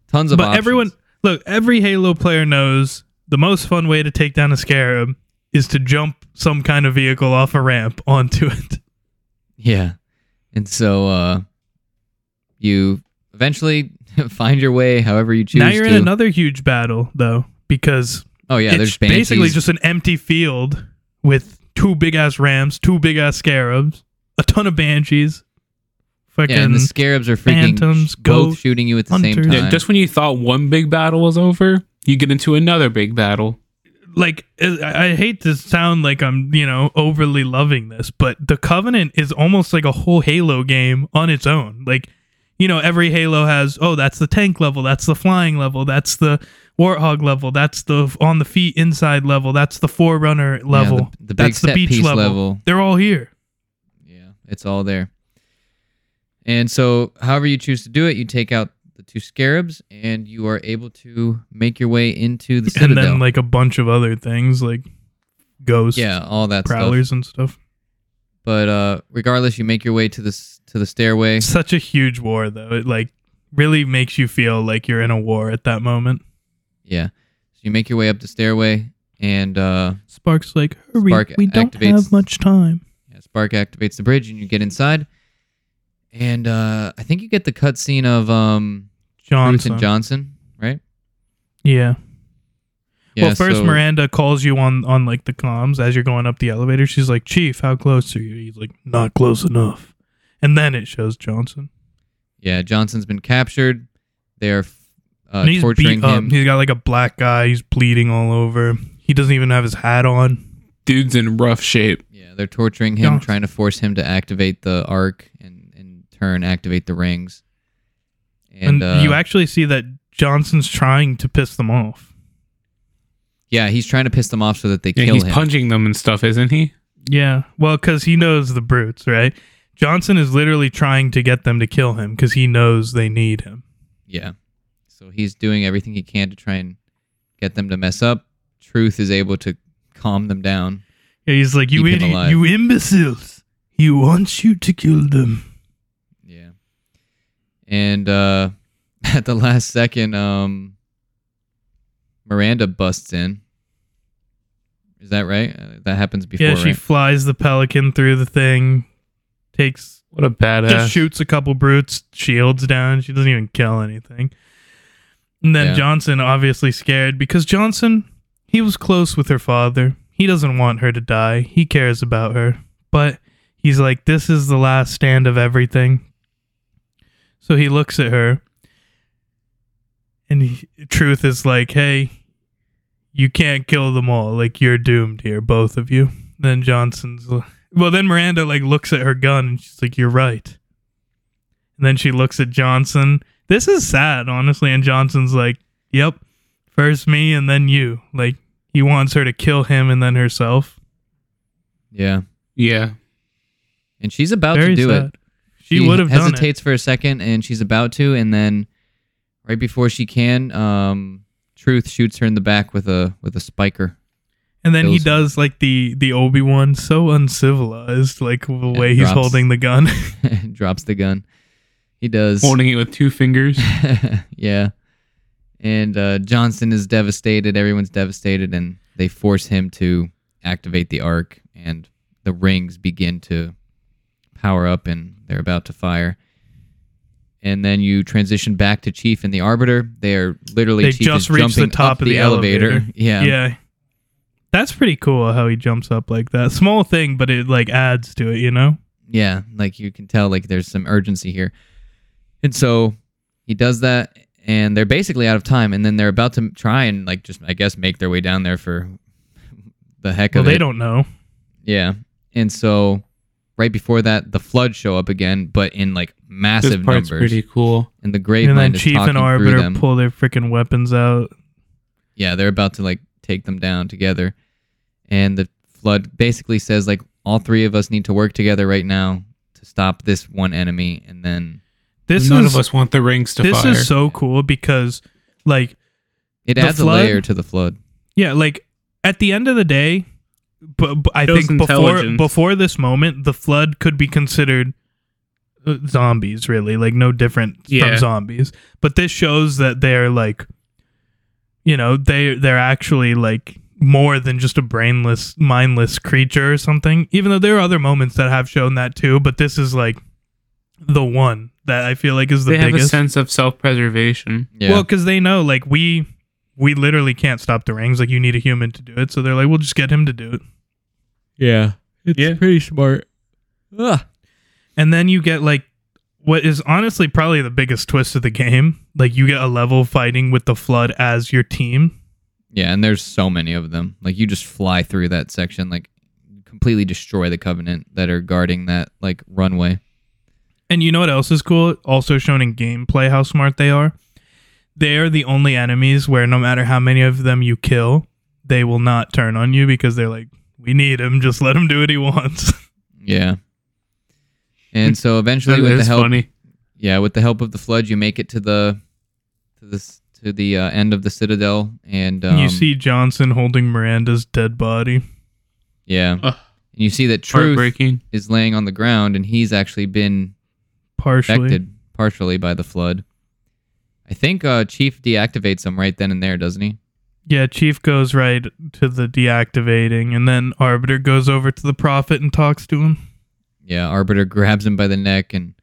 tons of But options. everyone look, every Halo player knows the most fun way to take down a scarab is to jump some kind of vehicle off a ramp onto it. Yeah. And so uh you eventually find your way however you choose now you're to. in another huge battle though because oh yeah, it's there's basically just an empty field with two big ass rams, two big ass scarabs, a ton of banshees. Fucking yeah, and the scarabs are freaking phantoms, sh- both ghosts, shooting you at the same hunters. time. Yeah, just when you thought one big battle was over, you get into another big battle. like I I hate to sound like I'm, you know, overly loving this, but the Covenant is almost like a whole Halo game on its own. Like, you know, every Halo has, oh, that's the tank level, that's the flying level, that's the Warthog level, that's the on the feet inside level, that's the Forerunner level, the- the big that's the beach level. level. They're all here. Yeah, it's all there. And so, however you choose to do it, you take out the two scarabs, and you are able to make your way into the And then like a bunch of other things like ghosts, yeah, all that stuff. prowlers and stuff. But uh, regardless, you make your way to this to the stairway. Such a huge war though. It like really makes you feel like you're in a war at that moment. Yeah, so you make your way up the stairway, and uh, Spark's like, hurry, Spark we don't activates- have much time. yeah, Spark activates the bridge, and you get inside. And uh, I think you get the cutscene of um, Johnson. and Johnson, right? yeah. Yeah. well, first so- Miranda calls you on on like the comms as you're going up the elevator. She's like, "Chief, how close are you?" He's like, "Not close enough." And then it shows Johnson. Yeah, Johnson's been captured. They are uh, and he's torturing beat up. him. He's got like a black guy. He's bleeding all over. He doesn't even have his hat on. Dude's in rough shape. Yeah, they're torturing him, Johnson. trying to force him to activate the Ark and in turn activate the rings. And, And, uh, you actually see that Johnson's trying to piss them off. yeah, he's trying to piss them off so that they Yeah, kill he's him. He's punching them and stuff, isn't he? Yeah. Well, because he knows the brutes, right? Johnson is literally trying to get them to kill him because he knows they need him. Yeah. So he's doing everything he can to try and get them to mess up. Truth is able to calm them down. Yeah, he's like, you idiot, you imbeciles. He wants you to kill them. Yeah. And uh at the last second, um Miranda busts in. Is that right? Uh, that happens before, yeah, she right? flies the pelican through the thing, takes What a badass. just shoots a couple brutes, shields down. She doesn't even kill anything. And then Yeah. Johnson, obviously scared because Johnson, he was close with her father. He doesn't want her to die. He cares about her. But he's like, this is the last stand of everything. So he looks at her. And he, Truth is like, hey, you can't kill them all. Like, you're doomed here, both of you. Then Johnson's l- well, then Miranda like looks at her gun and she's like, "You're right." And then she looks at Johnson. This is sad, honestly. And Johnson's like, "Yep, first me and then you." Like he wants her to kill him and then herself. Yeah. yeah. And she's about Very to do sad. it. She, would have done it. hesitates for a second and she's about to and then right before she can, um Truth shoots her in the back with a with a spiker. And then he Kills does like the the Obi Wan so uncivilized, like the way he's drops. holding the gun. Drops the gun. He does. Holding it with two fingers. yeah. And uh, Johnson is devastated. Everyone's devastated, and they force him to activate the Ark, and the rings begin to power up, and they're about to fire. And then you transition back to Chief and the Arbiter. They're literally they Chief just is reached the jumping top of the, elevator. Yeah. yeah. That's pretty cool how he jumps up like that. Small thing, but it like adds to it, you know? Yeah, like you can tell like there's some urgency here. And so he does that and they're basically out of time and then they're about to try and like just I guess make their way down there for the heck of Well, of they it. don't know. Yeah. And so right before that the floods show up again but in like this massive part's numbers. pretty cool. And the grave and then Chief and through Arbiter pull their freaking weapons out. yeah, they're about to like take them down together. And the flood basically says like all three of us need to work together right now to stop this one enemy and then This None is of us want the rings to this fire. is so cool because like it adds flood- a layer to the flood. Yeah, like at the end of the day, but, but I Shows think before before this moment, the flood could be considered uh, zombies, really, like no different Yeah. from zombies. But this shows that they're like, you know, they they're actually like more than just a brainless, mindless creature or something. Even though there are other moments that have shown that too, but this is like the one that I feel like is the they have a biggest. sense of self-preservation. Yeah. Well, because they know, like we, we literally can't stop the rings. Like you need a human to do it. So they're like, we'll just get him to do it. yeah. It's Yeah. pretty smart. Ugh. And then you get like what is honestly probably the biggest twist of the game. Like you get a level fighting with the flood as your team. Yeah, and there's so many of them. Like you just fly through that section, like completely destroy the covenant that are guarding that like runway. And you know what else is cool? Also shown in gameplay how smart they are. They are the only enemies where no matter how many of them you kill, they will not turn on you because they're like, we need him. Just let him do what he wants. Yeah. And so eventually with the help funny. yeah, with the help of the flood you make it to the to this to the uh, end of the citadel and um, you see Johnson holding Miranda's dead body. yeah. Ugh. And you see that Truth is laying on the ground and he's actually been Partially. affected partially by the flood. I think uh, Chief deactivates him right then and there, doesn't he? Yeah, Chief goes right to the deactivating, and then Arbiter goes over to the Prophet and talks to him. Yeah, Arbiter grabs him by the neck and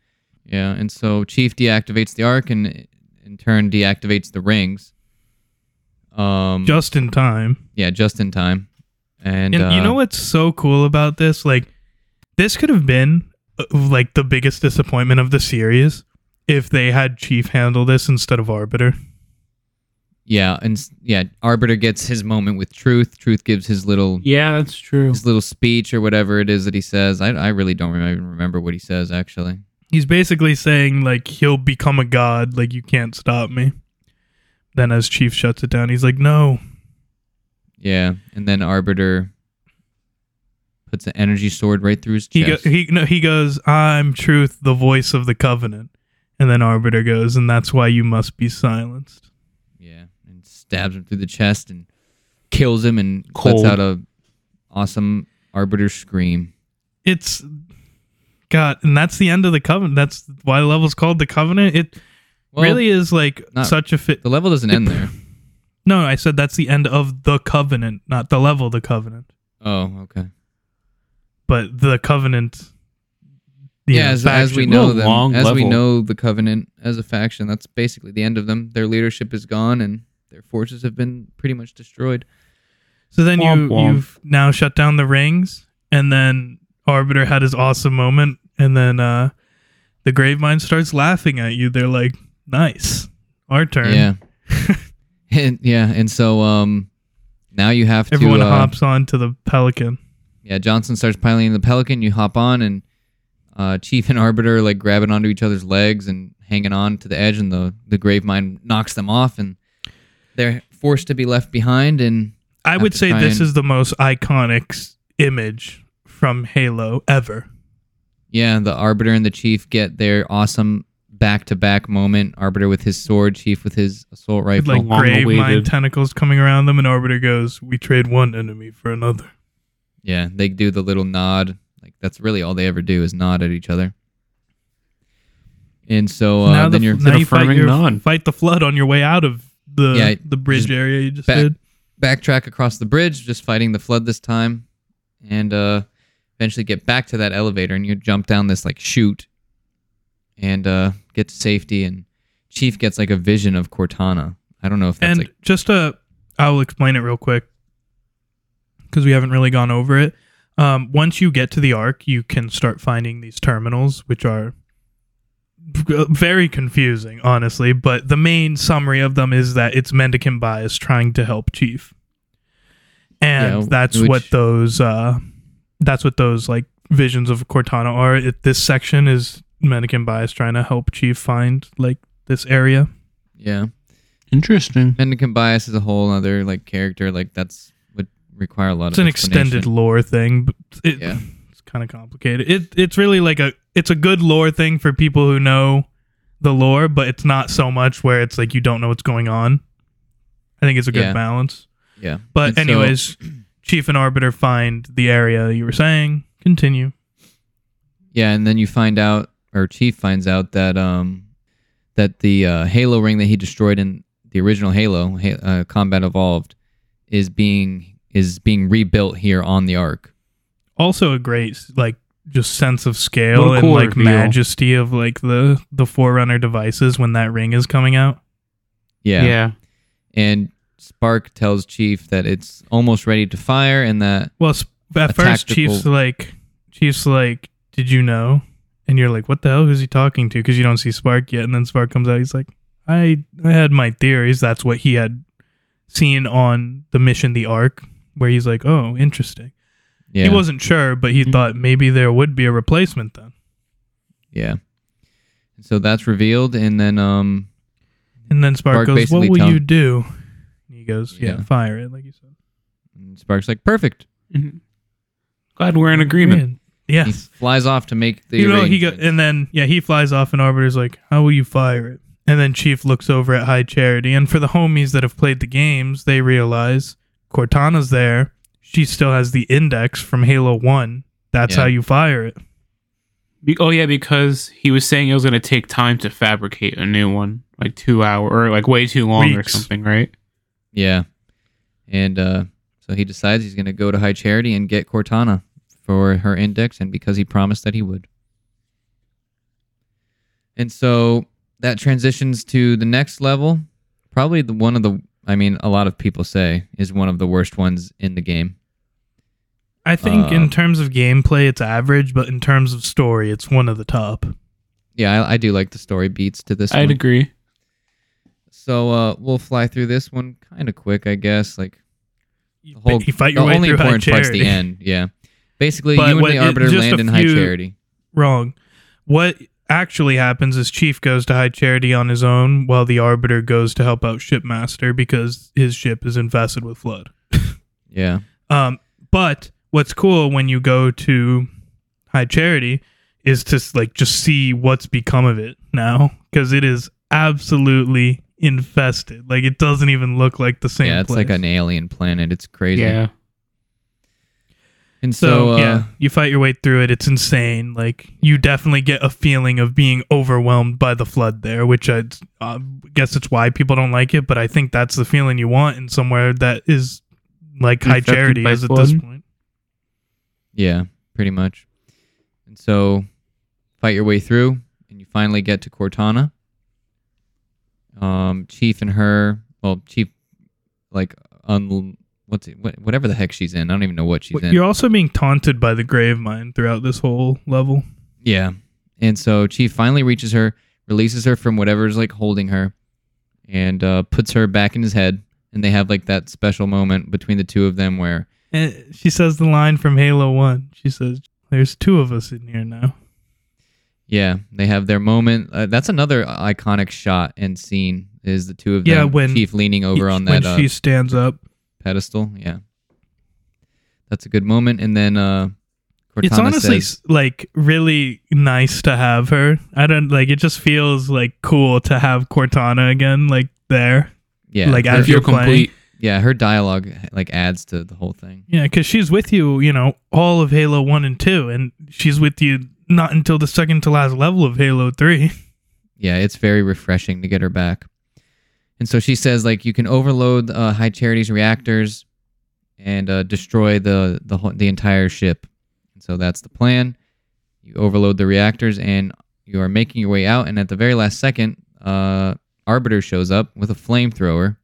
yeah, and so Chief deactivates the Ark and in turn deactivates the rings. Um Just in time. yeah, just in time. And, And uh, you know what's so cool about this? Like, this could have been uh, like the biggest disappointment of the series if they had Chief handle this instead of Arbiter. Yeah, and yeah, Arbiter gets his moment with Truth. Truth gives his little Yeah, that's true. his little speech or whatever it is that he says. I I really don't remember, even remember what he says actually. He's basically saying like he'll become a god, like you can't stop me. Then as Chief shuts it down, he's like, "No, Yeah, and then Arbiter puts an energy sword right through his He go, chest. he no he goes, I'm truth, the voice of the covenant. And then Arbiter goes, and that's why you must be silenced. Yeah, stabs him through the chest and kills him and Cold. lets out a awesome Arbiter scream. It's God, and that's the end of the covenant. That's why the level's called the covenant. It Well, really is like not- such a fit. the level doesn't end there. No, I said that's the end of the covenant, not the level, the covenant. Oh, okay. But the covenant. you Yeah, know, as, as we know them, long as we know the Covenant as a faction, that's basically the end of them. Their leadership is gone, and their forces have been pretty much destroyed. So then you Womp womp. you've now shut down the rings, and then Arbiter had his awesome moment, and then uh the Gravemind starts laughing at you. They're like, "Nice, our turn." Yeah, and yeah, and so um, now you have Everyone to. uh, hops on to the Pelican. Yeah, Johnson starts piloting the Pelican. You hop on, and uh, Chief and Arbiter like grabbing onto each other's legs and hanging on to the edge, and the the Gravemind knocks them off, and they're forced to be left behind. And I would say this and- is the most iconic image from Halo ever. yeah, the Arbiter and the Chief get their awesome back to back moment. Arbiter with his sword, Chief with his assault rifle. like long grave awaited. mind tentacles coming around them, and Arbiter goes, "We trade one enemy for another." yeah, they do the little nod. Like that's really all they ever do is nod at each other. And so uh, now then the, you're now you fight, your, nod. fight the flood on your way out of the Yeah, the bridge area you just back- did. backtrack across the bridge, just fighting the flood this time, and uh, eventually get back to that elevator, and you jump down this like chute, and uh, get to safety. And Chief gets like a vision of Cortana. I don't know if that's And like just to, I'll explain it real quick because we haven't really gone over it. Um, once you get to the Ark, you can start finding these terminals, which are very confusing, honestly. But the main summary of them is that it's Mendicant Bias trying to help Chief, and Yeah, that's which- what those uh, that's what those like visions of Cortana are. It, this section is Mendicant Bias trying to help Chief find like this area. yeah. Interesting. Mendicant bias is a whole other like character. Like that's would require a lot It's of It's an extended lore thing, but it, Yeah. Kind of complicated. It it's really like a it's a good lore thing for people who know the lore, but it's not so much where it's like you don't know what's going on. I think it's a good Yeah. balance. Yeah. But And so- anyways, Chief and Arbiter find the area you were saying. Continue. Yeah, and then you find out, or Chief finds out that um that the uh, Halo ring that he destroyed in the original Halo, Ha- uh, Combat Evolved, is being is being rebuilt here on the Ark. Also a great like just sense of scale What and like reveal. majesty of like the the Forerunner devices when that ring is coming out. Yeah. Yeah. And Spark tells Chief that it's almost ready to fire, and that Well, sp- at first, tactical- Chief's like, Chief's like, "Did you know?" And you're like, "What the hell? Who's he talking to?" Because you don't see Spark yet. And then Spark comes out. He's like, "I, I had my theories. That's what he had seen on the mission, the Ark, where he's like, oh, interesting. Yeah, He wasn't sure, but he Mhm. thought maybe there would be a replacement then. yeah. So that's revealed, and then um, And then Spark, Spark goes, "What will tell- you do?" And he goes, "Yeah, Yeah. fire it," like you said. Spark's like perfect. Mhm. Glad we're in agreement. He Yes. flies off to make the you know, he go, and then yeah, he flies off, and Arbiter's like, "How will you fire it?" And then Chief looks over at High Charity, and for the homies that have played the games, they realize Cortana's there. She still has the index from Halo One. That's Yeah. how you fire it. Be- oh yeah, because he was saying it was going to take time to fabricate a new one, like two hour or like way too long Weeks. or something, right? Yeah. And uh, so he decides he's going to go to High Charity and get Cortana for her index, and because he promised that he would. And so that transitions to the next level. Probably the one of the, I mean, a lot of people say is one of the worst ones in the game. I think Uh, in terms of gameplay, it's average, but in terms of story, it's one of the top. Yeah, I, I do like the story beats to this I'd one. agree. So uh, we'll fly through this one kind of quick, I guess. Like You, the whole, you fight the your way only through High important part's Charity. the end. Yeah. Basically, But you and what- the Arbiter land a in High Charity. Wrong. What actually happens is Chief goes to High Charity on his own, while the Arbiter goes to help out Shipmaster because his ship is infested with flood. Yeah. Um, but what's cool when you go to High Charity is to like just see what's become of it now because it is absolutely infested. Like it doesn't even look like the same. yeah, it's place. like an alien planet. It's crazy. Yeah. And So, so, uh, yeah, you fight your way through it. It's insane. Like you definitely get a feeling of being overwhelmed by the flood there, which I uh, guess it's why people don't like it. But I think that's the feeling you want in somewhere that is like High Charity is at this point. yeah, pretty much. And so, fight your way through, and you finally get to Cortana. Um, Chief and her, well, Chief, like, un, what's it, what, whatever the heck she's in. I don't even know what she's in. You're also being taunted by the Gravemind throughout this whole level. Yeah. And so Chief finally reaches her, releases her from whatever's like holding her, and uh, puts her back in his head. And they have like that special moment between the two of them where, And she says the line from Halo One. She says, "There's two of us in here now." yeah, they have their moment. Uh, that's another iconic shot and scene is the two of them. Yeah, when- Chief leaning over on when that uh, she stands up. Pedestal. Yeah. That's a good moment. And then uh, it's honestly says, like really nice to have her. I don't like it. Just feels like cool to have Cortana again, like there. yeah, like, her, as you're playing. yeah, her dialogue like adds to the whole thing. Yeah, because she's with you, you know, all of Halo One and Two, and she's with you not until the second to last level of Halo Three. Yeah, it's very refreshing to get her back. And so she says like you can overload uh, High Charity's reactors and uh, destroy the the whole, the entire ship. And so that's the plan. You overload the reactors and you are making your way out. And at the very last second, uh, Arbiter shows up with a flamethrower.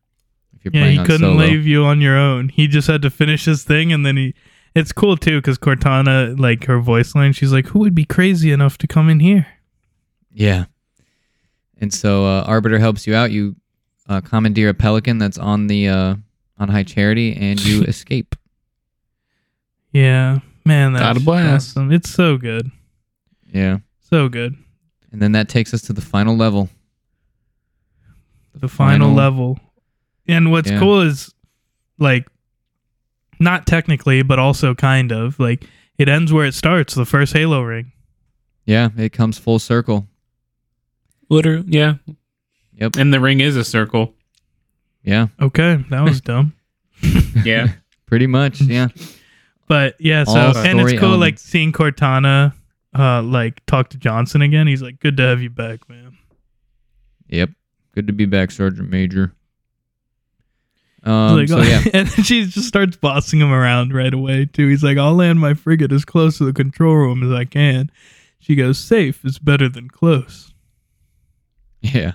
If you're Yeah, playing he couldn't solo. leave you on your own. He just had to finish his thing, and then he. It's cool too because Cortana, like her voice line, she's like, "Who would be crazy enough to come in here?" Yeah. And so uh, Arbiter helps you out. You uh, commandeer a pelican that's on the uh, on High Charity, and you escape. Yeah, man, that's Got a blast. awesome. It's so good, Yeah. so good. And then that takes us to the final level. the final, level. And what's Yeah. cool is like not technically, but also kind of like it ends where it starts, the first Halo ring. Yeah, it comes full circle. Literally, yeah. Yep. And the ring is a circle. Yeah, Okay, that was dumb. Yeah. pretty much. Yeah. But yeah, so All and it's story cool like seeing Cortana uh like talk to Johnson again. He's like, Good to have you back, man. Yep. Good to be back, Sergeant Major. Um, like, so "Oh," yeah, and then she just starts bossing him around right away too. He's like, I'll land my frigate as close to the control room as I can. She goes, Safe is better than close. yeah.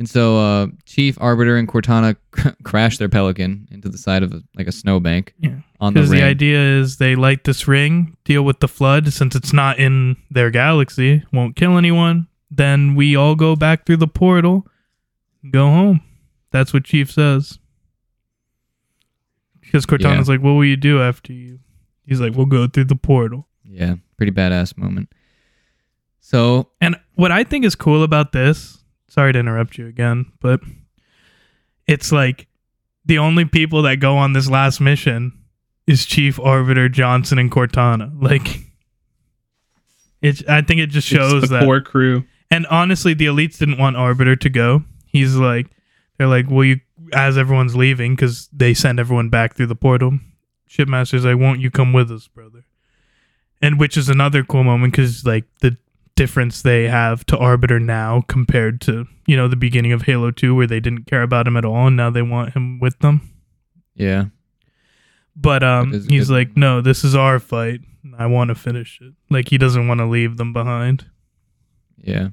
And so uh, Chief, Arbiter, and Cortana crash their Pelican into the side of a, like a snowbank Yeah. on the Because ring. the idea is they light this ring, deal with the flood, since it's not in their galaxy, won't kill anyone. Then we all go back through the portal, go home. That's what Chief says. Because Cortana's like, "What will you do after you?" He's like, "We'll go through the portal." yeah, pretty badass moment. So And what I think is cool about this, sorry to interrupt you again, but it's like the only people that go on this last mission is Chief Arbiter Johnson and Cortana. Like it I think it just shows that core crew. and honestly the elites didn't want Arbiter to go. He's like they're like, "Well, you as everyone's leaving cuz they send everyone back through the portal." Shipmaster's like, "Won't you come with us, brother?" And which is another cool moment cuz like the difference they have to Arbiter now compared to, you know, the beginning of Halo 2 where they didn't care about him at all and now they want him with them. yeah, But um he's good. like, "No, this is our fight. I want to finish it." Like he doesn't want to leave them behind. yeah.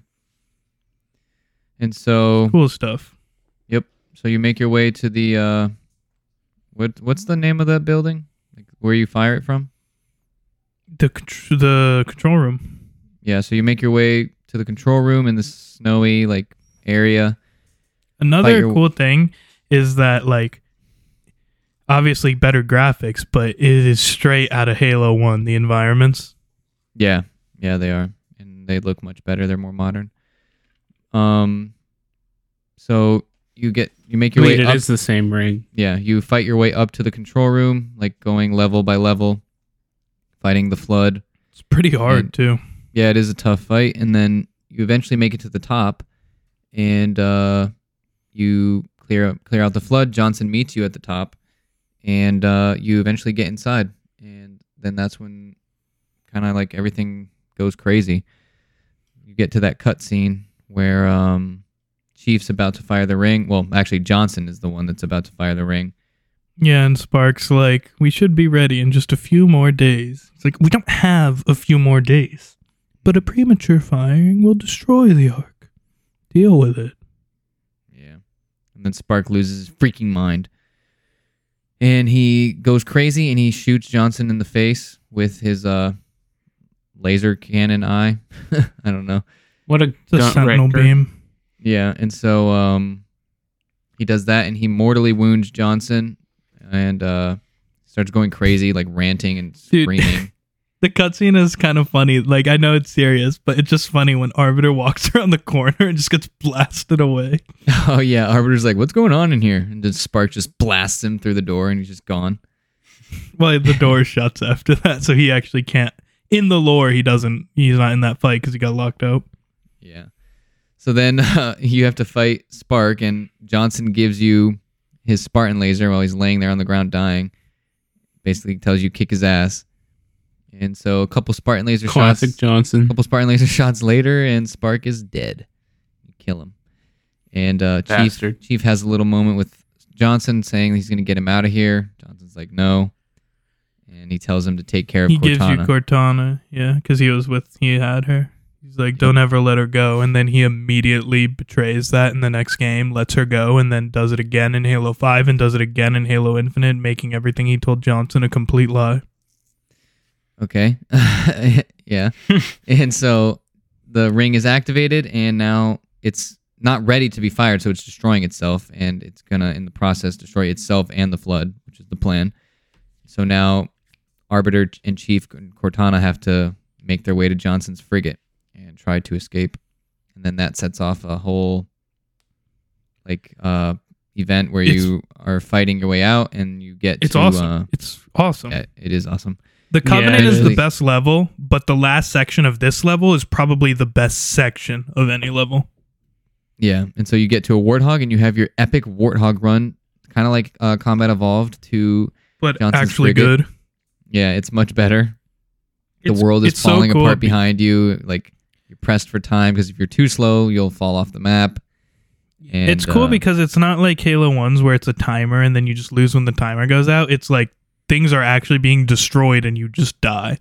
And so Cool stuff. Yep. So you make your way to the uh, what what's the name of that building? Like where you fire it from? The the control room. Yeah, so you make your way to the control room in the snowy like area. Another your- cool thing is that like obviously better graphics, but it is straight out of Halo 1 the environments. Yeah, yeah, they are, and they look much better. They're more modern. Um, so you get you make your Wait, way it up. is the same ring. Yeah, you fight your way up to the control room, like going level by level, fighting the flood. It's pretty hard And- too. Yeah, it is a tough fight, and then you eventually make it to the top, and uh, you clear clear out the flood. Johnson meets you at the top, and uh, you eventually get inside, and then that's when kind of like everything goes crazy. You get to that cutscene where um, Chief's about to fire the ring. Well, actually, Johnson is the one that's about to fire the ring. Yeah, and Spark's like, we should be ready in just a few more days. It's like we don't have a few more days. But a premature firing will destroy the Ark. Deal with it. Yeah. And then Spark loses his freaking mind. And he goes crazy and he shoots Johnson in the face with his uh laser cannon eye. I don't know. What a It's a gun sentinel wrecker. beam. Yeah, and so um he does that and he mortally wounds Johnson and uh starts going crazy, like ranting and Dude. screaming. The cutscene is kind of funny. Like I know it's serious, but it's just funny when Arbiter walks around the corner and just gets blasted away. oh yeah, Arbiter's like, What's going on in here? And then Spark just blasts him through the door and he's just gone. Well, the door shuts after that, so he actually can't. in the lore, he doesn't. He's not in that fight because he got locked out. Yeah. So then uh, you have to fight Spark, and Johnson gives you his Spartan laser while he's laying there on the ground dying. Basically tells you kick his ass. And so a couple Spartan laser Classic shots, Johnson. A couple Spartan laser shots later, and Spark is dead. You kill him. And uh, Chief Chief has a little moment with Johnson, saying he's going to get him out of here. Johnson's like, no, and he tells him to take care of Cortana. He gives you Cortana. Cortana, yeah, because he was with, he had her. He's like, don't ever let her go. And then he immediately betrays that in the next game, lets her go, and then does it again in Halo 5 and does it again in Halo Infinite, making everything he told Johnson a complete lie. Okay. yeah. and so the ring is activated and now it's not ready to be fired, so it's destroying itself and it's gonna in the process destroy itself and the flood, which is the plan. So now Arbiter and Chief Cortana have to make their way to Johnson's frigate and try to escape. And then that sets off a whole like uh event where It's- you are fighting your way out and you get It's to awesome. uh it's awesome. yeah, it is awesome. The Yeah, Covenant it is the best level, but the last section of this level is probably the best section of any level. Yeah, and so you get to a warthog, and you have your epic warthog run, kind of like uh, Combat Evolved. To But Johnson's actually frigate. good. yeah, it's much better. The It's- world is it's so falling cool. apart behind you. Like you're pressed for time because if you're too slow, you'll fall off the map. And, it's cool uh, because it's not like Halo 1's where it's a timer and then you just lose when the timer goes out. It's like things are actually being destroyed and you just die.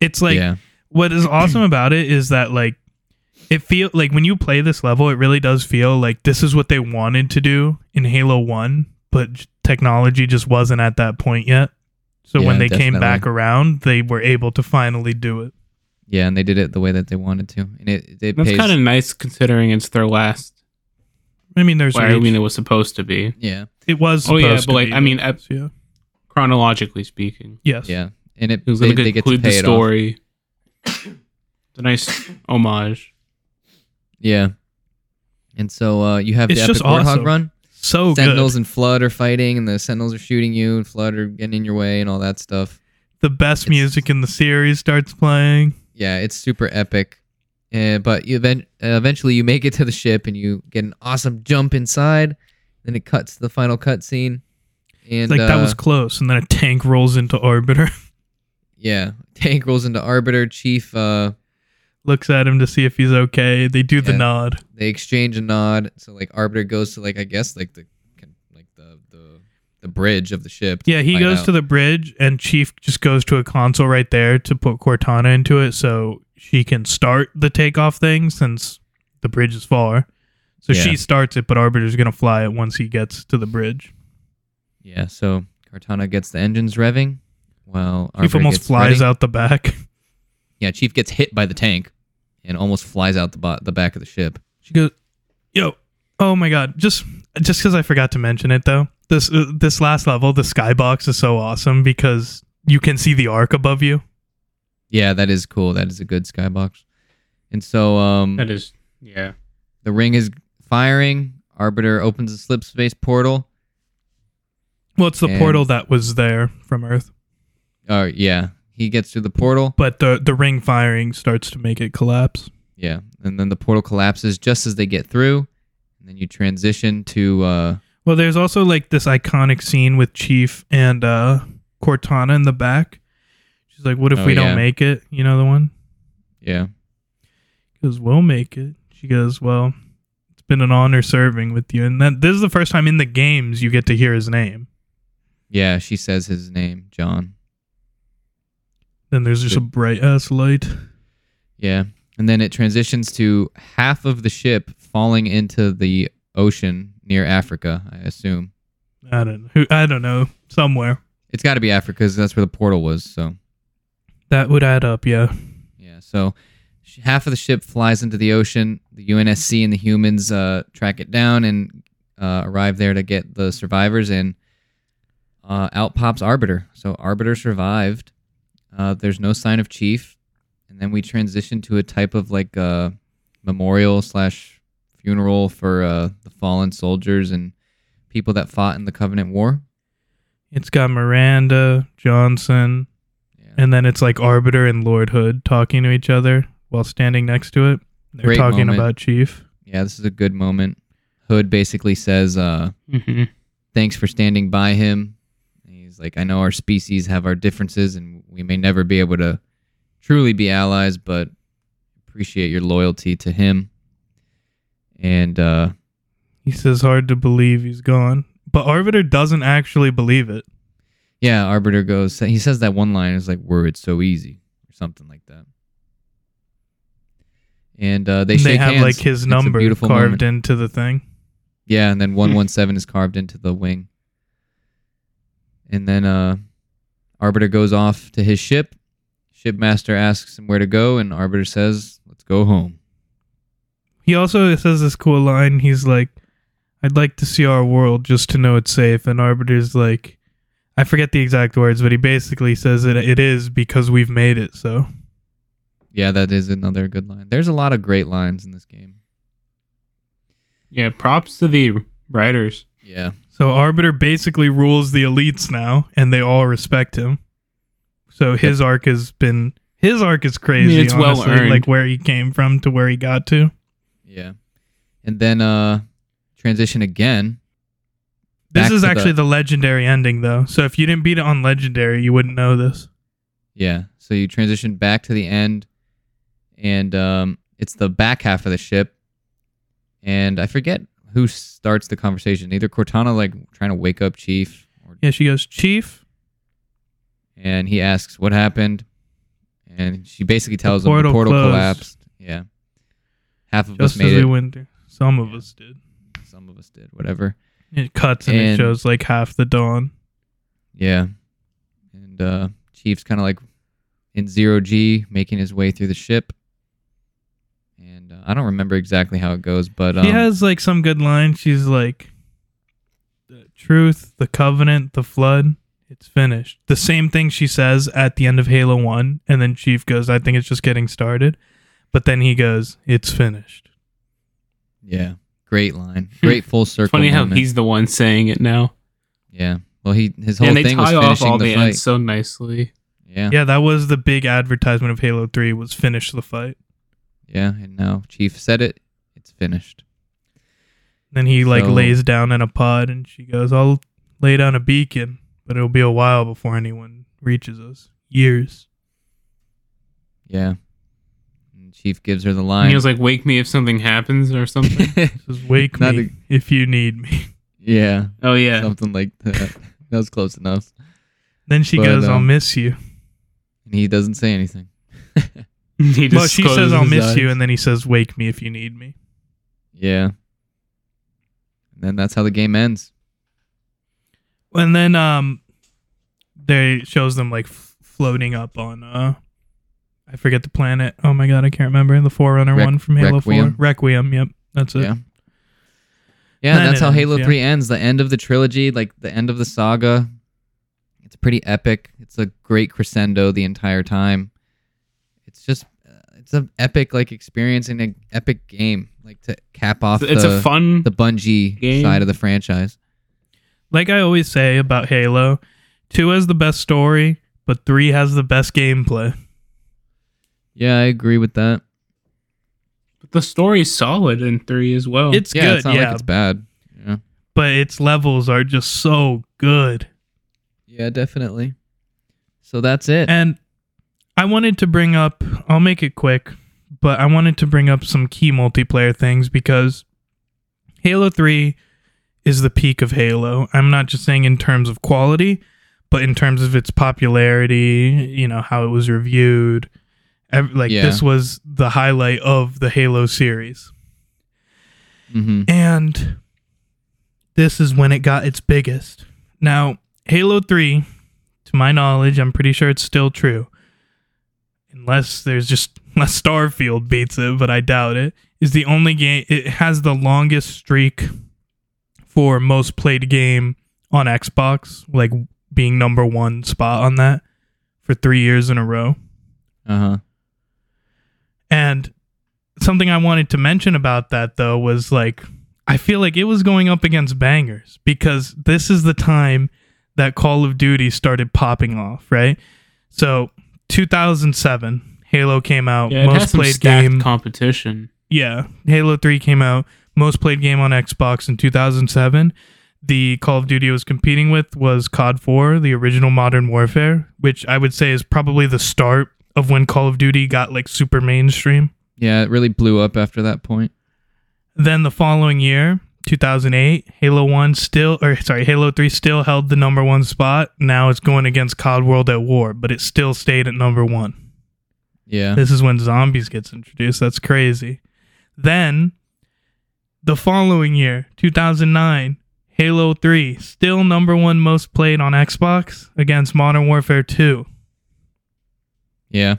It's like yeah, what is awesome about it is that like it feel like when you play this level, it really does feel like this is what they wanted to do in Halo 1, but technology just wasn't at that point yet. So when Yeah, they came back around, they were able to finally do it. yeah, and they did it the way that they wanted to, and it it That's kind of nice considering it's their last. I mean, there's Well, I mean, it was supposed to be yeah, it was Oh, yeah, supposed but, like, be, I mean, but- I- yeah. Chronologically speaking. Yes. yeah, and it, It was they, going they get to conclude the pay it off. story. It's a nice homage. Yeah, and so uh, you have It's the epic just warthog awesome. run. So Sentinels good. and Flood are fighting, and the Sentinels are shooting you, and Flood are getting in your way, and all that stuff. The best It's- music in the series starts playing. Yeah, it's super epic. Uh, but you event- uh, eventually you make it to the ship, and you get an awesome jump inside. Then it cuts to the final cutscene, and like that uh, was close, and then a tank rolls into Arbiter. yeah. Tank rolls into Arbiter. Chief, uh, looks at him to see if he's okay. They do the nod. they exchange a nod. So like Arbiter goes to like I guess like the like the the the bridge of the ship. Yeah, he goes to the bridge, and Chief just goes to a console right there to put Cortana into it, so she can start the takeoff thing since the bridge is far. So Yeah. she starts it, but Arbiter's gonna fly it once he gets to the bridge. Yeah, so Cortana gets the engines revving. While Chief Arbiter almost gets flies ready. out the back. Yeah, Chief gets hit by the tank and almost flies out the bo- the back of the ship. She goes, "Yo, oh my god!" Just just because I forgot to mention it though, this uh, this last level, the skybox is so awesome because you can see the Ark above you. Yeah, that is cool. That is a good skybox. And so um That is, yeah. the ring is firing. Arbiter opens a slip space portal. Well, it's the And- portal that was there from Earth, Oh yeah, he gets through the portal. but the the ring firing starts to make it collapse. Yeah, and then the portal collapses just as they get through. And then you transition to uh Well, there's also like this iconic scene with Chief and uh Cortana in the back. She's like, "What if Oh, we yeah. don't make it?" You know the one. yeah. He goes, "We'll make it." She goes, "Well, it's been an honor serving with you." And then this is the first time in the games you get to hear his name. Yeah, she says his name, John. Then there's just a bright ass light. Yeah. And then it transitions to half of the ship falling into the ocean near Africa, I assume. I don't know. Who I don't know. Somewhere. It's got to be Africa because that's where the portal was. So, That would add up, yeah. yeah. So, half of the ship flies into the ocean. The UNSC and the humans uh, track it down and uh, arrive there to get the survivors. And uh, out pops Arbiter. So, Arbiter survived. Uh, there's no sign of Chief. And then we transition to a type of like uh, memorial slash funeral for uh, the fallen soldiers and people that fought in the Covenant War. It's got Miranda, Johnson, Yeah. and then it's like Arbiter and Lord Hood talking to each other while standing next to it. They're Great talking moment. about Chief. Yeah, this is a good moment. Hood basically says, uh, hmm thanks for standing by him. And He's like, I know our species have our differences and we may never be able to truly be allies, but appreciate your loyalty to him. And uh, He says hard to believe he's gone, but Arbiter doesn't actually believe it. yeah, Arbiter goes, he says that one line is like, were it so easy or something like that. And uh, they They, shake have hands. like his It's number carved moment. into the thing. Yeah, and then 117 is carved into the wing. And then uh Arbiter goes off to his ship. Shipmaster asks him where to go, and Arbiter says, Let's go home. He also says this cool line. He's like, "I'd like to see our world just to know it's safe." And Arbiter's like, I forget the exact words, but he basically says it. It is because we've made it. So Yeah, that is another good line. There's a lot of great lines in this game. Yeah, props to the writers. Yeah. So Arbiter basically rules the elites now, and they all respect him. So his arc has been his arc is crazy. it's well earned. like where he came from to where he got to. Yeah. And then uh transition again. This is to the- actually the legendary ending, though. So if you didn't beat it on legendary, you wouldn't know this. Yeah. So you transition back to the end and um it's the back half of the ship. And I forget who starts the conversation. Either Cortana like trying to wake up Chief or Yeah, she goes, Chief. and he asks what happened, and she basically tells him portal the portal closed. collapsed. Yeah, half of Just us made it. went through. Some of us did. Some of us did. Whatever. It cuts and, it shows like half the dawn. Yeah, and uh, Chief's kind of like in zero G, making his way through the ship. And I don't remember exactly how it goes, but um, She has like some good lines. She's like, the truth, the covenant, the flood. It's finished. The same thing she says at the end of Halo 1. And then Chief goes, I think it's just getting started. But then he goes, It's finished. yeah, great line, great full circle. Funny how he's the one saying it now. yeah. Well, he his whole and they thing was tie off finishing all the, the fight. ends so nicely. Yeah, Yeah, that was the big advertisement of Halo 3 was finish the fight. Yeah, and now Chief said it. It's finished. Then he like So- lays down in a pod and she goes, I'll lay down a beacon, but it'll be a while before anyone reaches us. Years. Yeah. And Chief gives her the And line. he was like, "Wake me if something happens" or something. Says, Wake Not me if you need me. yeah, oh yeah, something like that. that was close enough. Then she But, goes, I'll um, miss you. And he doesn't say anything. he Well, she says, I'll miss eyes. you. And then he says, Wake me if you need me. Yeah. And then that's how the game ends. And then um, they shows them like f- floating up on uh, I forget the planet. Oh my god, I can't remember the Forerunner Req- one from Halo Requiem. Four. Requiem. Yep, that's it. Yeah. Yeah, Then that's how ends, Halo yeah. 3 ends. The end of the trilogy, like the end of the saga. It's pretty epic. It's a great crescendo the entire time. It's just uh, it's an epic like experience in an epic game like to cap off It's the, a fun. the Bungie game. side of the franchise. Like I always say about Halo, two has the best story, but three has the best gameplay. Yeah, I agree with that. but the story's solid in three as well. It's yeah, good, it's not yeah, like it's bad. Yeah. but its levels are just so good. Yeah, definitely. So that's it. And I wanted to bring up, I'll make it quick, but I wanted to bring up some key multiplayer things because Halo 3 is the peak of Halo. I'm not just saying in terms of quality, but in terms of its popularity, you know, how it was reviewed. Ev- Like, Yeah. this was the highlight of the Halo series. hmm And this is when it got its biggest. Now, Halo 3, to my knowledge, I'm pretty sure it's still true. Unless there's just unless Starfield beats it, but I doubt it. Is the only game it has the longest streak for most played game on Xbox, like being number 1 spot on that for 3 years in a row. Uh huh. And something I wanted to mention about that though was like I feel like it was going up against bangers because this is the time that Call of Duty started popping off, right? So 2007, Halo came out. Yeah, it most has played stacked game. competition. yeah, Halo 3 came out. Most played game on Xbox in 2007. The Call of Duty it was competing with was COD 4, the original Modern Warfare, which I would say is probably the start of when Call of Duty got like super mainstream. Yeah, it really blew up after that point. Then the following year, 2008, Halo 1 still, or sorry, Halo 3 still held the number one spot. Now it's going against COD World at War, but it still stayed at number one. Yeah. This is when zombies gets introduced. That's crazy. Then, the following year, 2009, Halo 3 still number one most played on Xbox against Modern Warfare 2. Yeah.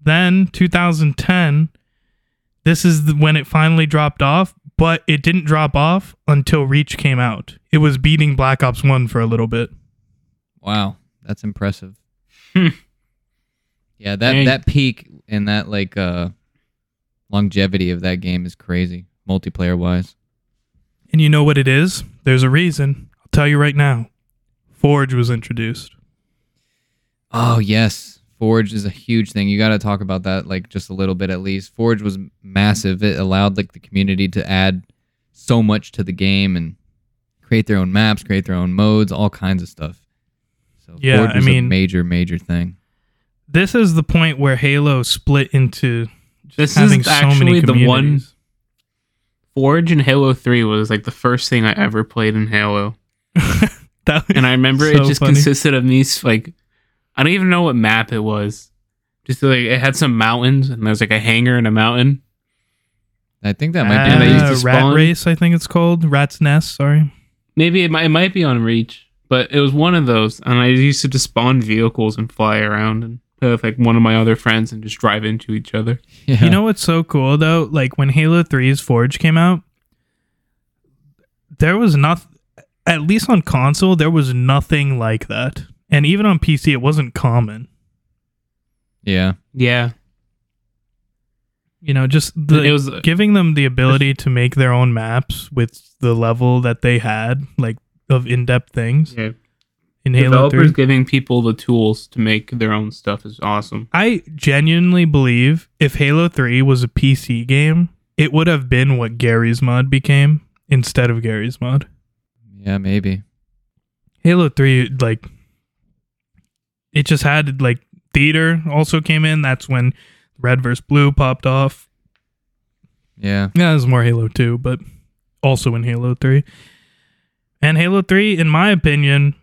Then 2010, this is when it finally dropped off, but it didn't drop off until Reach came out. It was beating Black Ops 1 for a little bit. Wow. That's impressive. Hmm. Yeah, that Dang. that peak and that like uh longevity of that game is crazy, multiplayer wise. And you know what it is? There's a reason. I'll tell you right now. Forge was introduced. Oh yes, Forge is a huge thing. You got to talk about that like just a little bit at least. Forge was massive. It allowed like the community to add so much to the game and create their own maps, create their own modes, all kinds of stuff. So Yeah, Forge I was a mean- major major thing. This is the point where Halo split into just This having is so many actually the one. Forge and Halo 3 was like the first thing I ever played in Halo. That- And I remember it just funny. consisted of me like I don't even know what map it was. Just like it had some mountains and there's like a hangar and a mountain. I think that might be. And I used Uh, to Rat spawn- Race, I think it's called. Rat's Nest, sorry. Maybe it might, it might be on Reach, but it was one of those. And I used to just spawn vehicles and fly around and play with like one of my other friends and just drive into each other. yeah. You know what's so cool though? Like when Halo 3's Forge came out, there was not at least on console, there was nothing like that. And even on PC it wasn't common. Yeah. Yeah. You know, just the it was uh, giving them the ability to make their own maps with the level that they had, like of in-depth things yeah, in Halo developers 3. giving people the tools to make their own stuff is awesome. I genuinely believe if Halo 3 was a PC game, it would have been what Garry's Mod became instead of Garry's Mod. Yeah, maybe. Halo 3 like it just had like theater also came in. That's when Red vs Blue popped off. Yeah. Yeah, there's more Halo 2, but also in Halo 3. And Halo 3, in my opinion,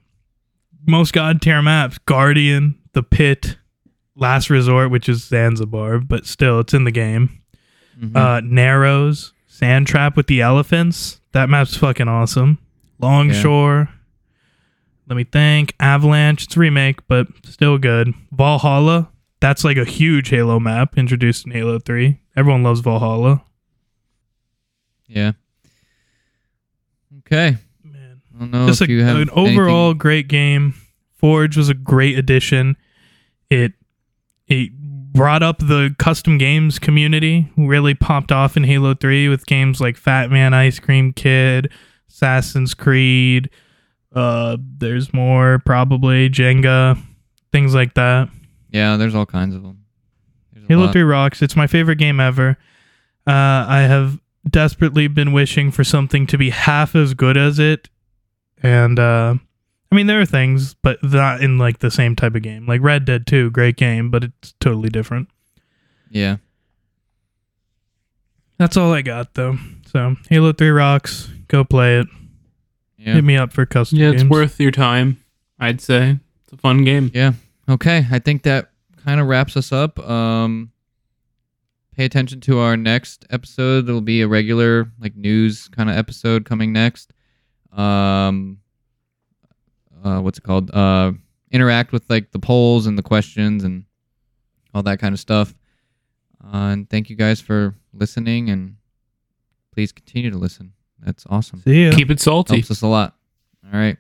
most god tier maps Guardian, The Pit, Last Resort, which is Zanzibar, but still, it's in the game. Mhm. Uh, Narrows, Sand Trap with the elephants. That map's fucking awesome. Longshore. Let me think. Avalanche. It's a remake, but still good. Valhalla. That's like a huge Halo map introduced in Halo 3. Everyone loves Valhalla. yeah. Okay. Man. I don't know Just if a, you have an overall anything- great game. Forge was a great addition. It it brought up the custom games community. Really popped off in Halo 3 with games like Fat Man Ice Cream Kid, Assassin's Creed. Uh, there's more probably Jenga, things like that. Yeah, there's all kinds of them. Halo lot. 3 rocks. It's my favorite game ever. Uh, I have desperately been wishing for something to be half as good as it. And uh, I mean, there are things, but not in like the same type of game. Like Red Dead 2, great game, but it's totally different. Yeah. That's all I got though. So Halo 3 rocks. Go play it. Yeah. Hit me up for custom Yeah, it's games. worth your time. I'd say it's a fun game. Yeah. Okay. I think that kind of wraps us up. Um, pay attention to our next episode. There'll be a regular like news kind of episode coming next. Um, uh, what's it called? Uh, interact with like the polls and the questions and all that kind of stuff. Uh, and thank you guys for listening and please continue to listen. That's awesome. See ya. Keep it salty. Helps us a lot. All right.